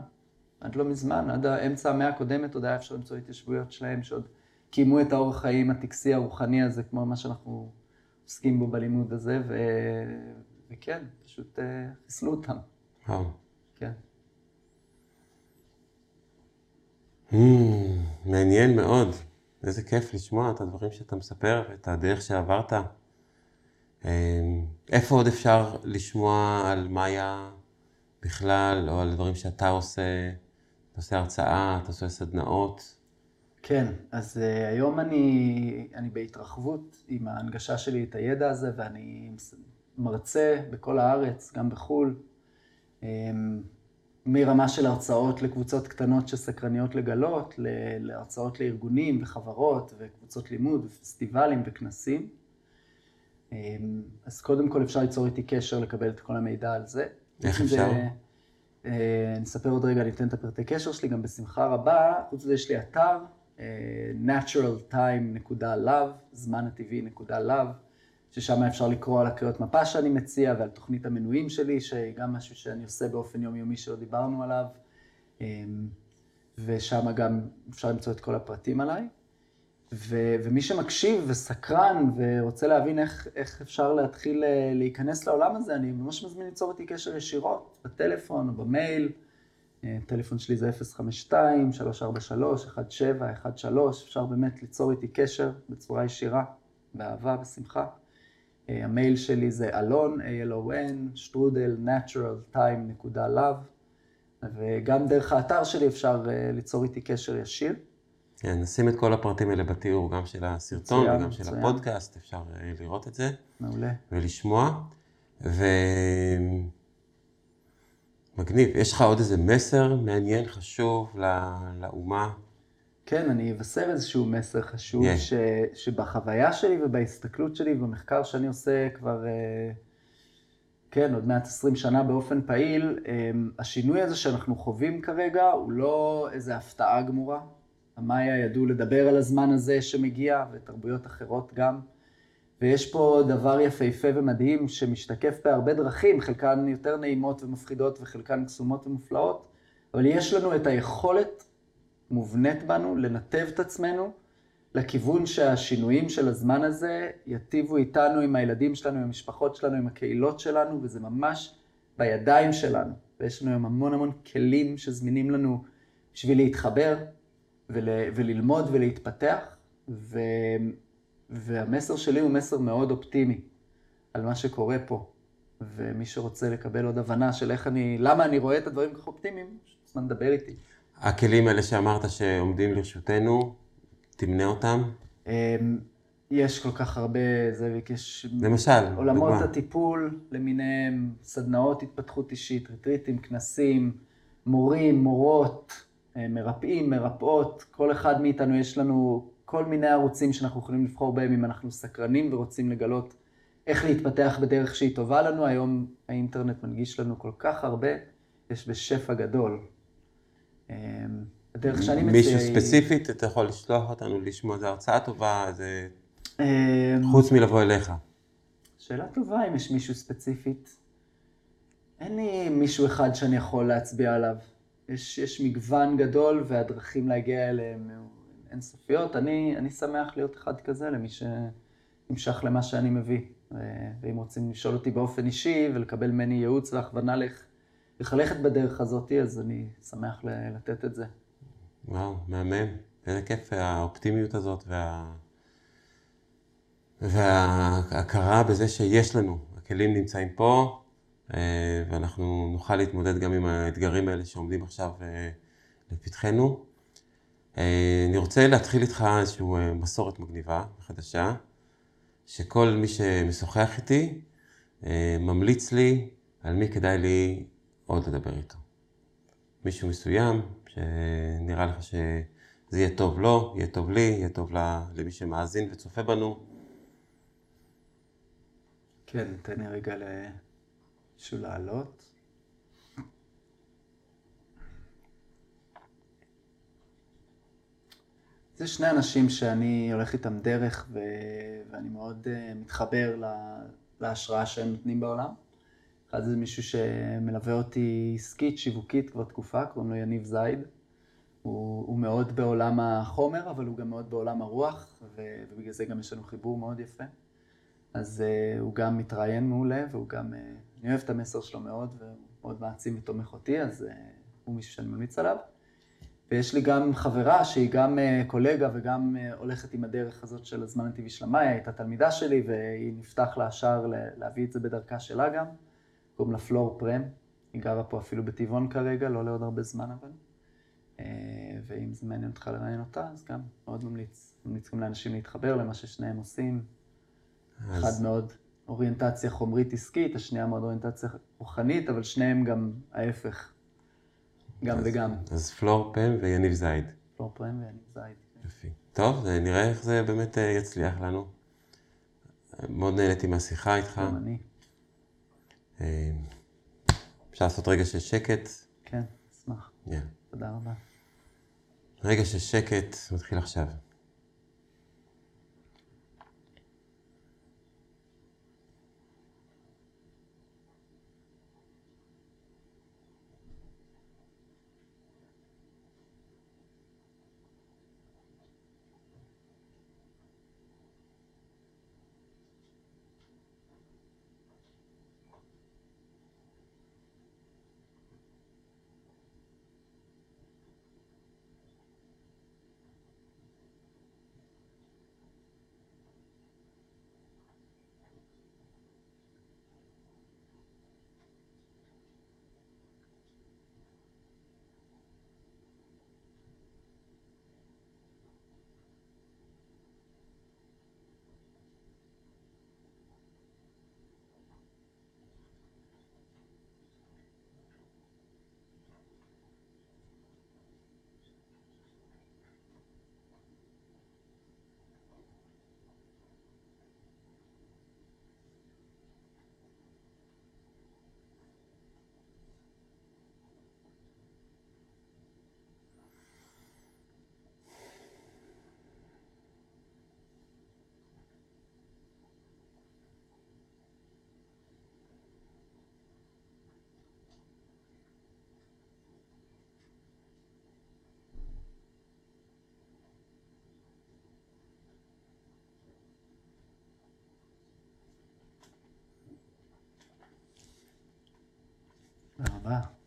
[SPEAKER 1] עד לא מזמן, עד האמצע המאה הקודמת עוד היה אפשר למצוא התיישבויות שלהם שעוד קיימו את האורח חיים הטקסי הרוחני הזה, כמו מה שאנחנו עוסקים בו בלימוד הזה, ו... וכן, פשוט uh, חיסלו אותם.
[SPEAKER 2] וואו.
[SPEAKER 1] כן.
[SPEAKER 2] Hmm, מעניין מאוד. איזה כיף לשמוע את הדברים שאתה מספר ואת הדרך שעברת. אמ, איפה עוד אפשר לשמוע על מאיה בכלל, או על דברים שאתה עושה? אתה עושה הרצאה, אתה עושה סדנאות?
[SPEAKER 1] כן, אז uh, היום אני, אני בהתרחבות עם ההנגשה שלי את הידע הזה, ואני מרצה בכל הארץ, גם בחו"ל, um, מרמה של הרצאות לקבוצות קטנות שסקרניות לגלות, להרצאות לארגונים וחברות וקבוצות לימוד ופסטיבלים וכנסים. Um, אז קודם כל אפשר ליצור איתי קשר לקבל את כל המידע על זה.
[SPEAKER 2] איך אפשר?
[SPEAKER 1] Uh, נספר עוד רגע, אני אתן את הפרטי קשר שלי, גם בשמחה רבה. חוץ מזה יש לי אתר, naturaltime.love, זמן הטבעי.love, ששם אפשר לקרוא על הקריאות מפה שאני מציע ועל תוכנית המנויים שלי, שהיא גם משהו שאני עושה באופן יומיומי שלא דיברנו עליו, ושם גם אפשר למצוא את כל הפרטים עליי. ו- ומי שמקשיב וסקרן ורוצה להבין איך, איך אפשר להתחיל להיכנס לעולם הזה, אני ממש מזמין ליצור איתי קשר ישירות, בטלפון או במייל. הטלפון שלי זה 052-343-1713, אפשר באמת ליצור איתי קשר בצורה ישירה, באהבה, בשמחה. המייל שלי זה אלון, A-L-O-N, שטרודל, naturaltime.love, וגם דרך האתר שלי אפשר ליצור איתי קשר ישיר.
[SPEAKER 2] כן, נשים את כל הפרטים האלה בתיאור, גם של הסרטון מצוין, וגם. של הפודקאסט, אפשר לראות את זה.
[SPEAKER 1] מעולה.
[SPEAKER 2] ולשמוע. ו... מגניב. יש לך עוד איזה מסר מעניין, חשוב לאומה?
[SPEAKER 1] כן, אני אבשר איזשהו מסר חשוב, yeah. ש, שבחוויה שלי ובהסתכלות שלי ובמחקר שאני עושה כבר, אה, כן, עוד מעט 20 שנה באופן פעיל, אה, השינוי הזה שאנחנו חווים כרגע הוא לא איזו הפתעה גמורה. המאיה ידעו לדבר על הזמן הזה שמגיע, ותרבויות אחרות גם. ויש פה דבר יפהפה ומדהים שמשתקף בהרבה דרכים, חלקן יותר נעימות ומפחידות וחלקן קסומות ומופלאות, אבל יש לנו את היכולת מובנית בנו לנתב את עצמנו לכיוון שהשינויים של הזמן הזה יטיבו איתנו, עם הילדים שלנו, עם המשפחות שלנו, עם הקהילות שלנו, וזה ממש בידיים שלנו. ויש לנו היום המון המון כלים שזמינים לנו בשביל להתחבר ול, וללמוד ולהתפתח, ו... והמסר שלי הוא מסר מאוד אופטימי על מה שקורה פה. ומי שרוצה לקבל עוד הבנה של איך אני, למה אני רואה את הדברים כך אופטימיים, זמן לדבר איתי.
[SPEAKER 2] הכלים האלה שאמרת שעומדים לרשותנו, תמנה אותם?
[SPEAKER 1] אמ, יש כל כך הרבה, זאביק, יש...
[SPEAKER 2] למשל,
[SPEAKER 1] עולמות דוגמה. הטיפול למיניהם, סדנאות התפתחות אישית, ריטריטים, כנסים, מורים, מורות, מרפאים, מרפאות, כל אחד מאיתנו יש לנו כל מיני ערוצים שאנחנו יכולים לבחור בהם אם אנחנו סקרנים ורוצים לגלות איך להתפתח בדרך שהיא טובה לנו. היום האינטרנט מנגיש לנו כל כך הרבה, יש בשפע גדול. אמ, הדרך שאני מציע
[SPEAKER 2] היא... מישהו ספציפית, אתה יכול לשלוח אותנו לשמוע, זו הרצאה טובה, זה... אמ, חוץ מלבוא אליך.
[SPEAKER 1] שאלה טובה אם יש מישהו ספציפית. אין לי מישהו אחד שאני יכול להצביע עליו. יש, יש מגוון גדול והדרכים להגיע אליהם אינסופיות. אני, אני שמח להיות אחד כזה למי שנמשך למה שאני מביא. ואם רוצים לשאול אותי באופן אישי ולקבל ממני ייעוץ והכוונה לך, ללכת בדרך הזאת, אז אני שמח לתת את זה.
[SPEAKER 2] וואו, מהמם. איזה כיף האופטימיות הזאת וה... וההכרה בזה שיש לנו, הכלים נמצאים פה, אה, ואנחנו נוכל להתמודד גם עם האתגרים האלה שעומדים עכשיו אה, לפתחנו. אה, אני רוצה להתחיל איתך איזושהי אה, מסורת מגניבה, חדשה, שכל מי שמשוחח איתי אה, ממליץ לי על מי כדאי לי עוד לדבר איתו. מישהו מסוים, שנראה לך שזה יהיה טוב לו, יהיה טוב לי, יהיה טוב למי שמאזין וצופה בנו.
[SPEAKER 1] כן, תן לי רגע למישהו לעלות. זה שני אנשים שאני הולך איתם דרך ו... ואני מאוד uh, מתחבר לה... להשראה שהם נותנים בעולם. אחד זה מישהו שמלווה אותי עסקית, שיווקית כבר תקופה, קוראים לו יניב זייד. הוא, הוא מאוד בעולם החומר, אבל הוא גם מאוד בעולם הרוח, ו... ובגלל זה גם יש לנו חיבור מאוד יפה. אז uh, הוא גם מתראיין מעולה, והוא גם, uh, אני אוהב את המסר שלו מאוד, והוא מאוד מעצים ותומך אותי, אז uh, הוא מישהו שאני ממליץ עליו. ויש לי גם חברה שהיא גם אה, קולגה וגם אה, הולכת עם הדרך הזאת של הזמן הטבעי של המאיה, הייתה תלמידה שלי והיא נפתח לה השער להביא את זה בדרכה שלה גם. קוראים לה פלור פרם, היא גרה פה אפילו בטבעון כרגע, לא לעוד הרבה זמן אבל. אה, ואם זה מעניין אותך לראיין אותה, אז גם מאוד ממליץ. ממליץ גם לאנשים להתחבר למה ששניהם עושים.
[SPEAKER 2] אז-
[SPEAKER 1] אחד מאוד אוריינטציה חומרית עסקית, השנייה מאוד אוריינטציה רוחנית, אבל שניהם גם ההפך. גם
[SPEAKER 2] אז-
[SPEAKER 1] וגם.
[SPEAKER 2] אז פלור פם ויניב זייד.
[SPEAKER 1] פלור פרם ואני זית.
[SPEAKER 2] יופי. טוב, נראה איך זה באמת אה, יצליח לנו. מאוד נהניתי מהשיחה איתך.
[SPEAKER 1] גם אני.
[SPEAKER 2] אה, אפשר לעשות רגע של שקט.
[SPEAKER 1] כן, אשמח.
[SPEAKER 2] יאללה.
[SPEAKER 1] תודה רבה.
[SPEAKER 2] רגע של שקט מתחיל עכשיו.
[SPEAKER 1] תודה רבה.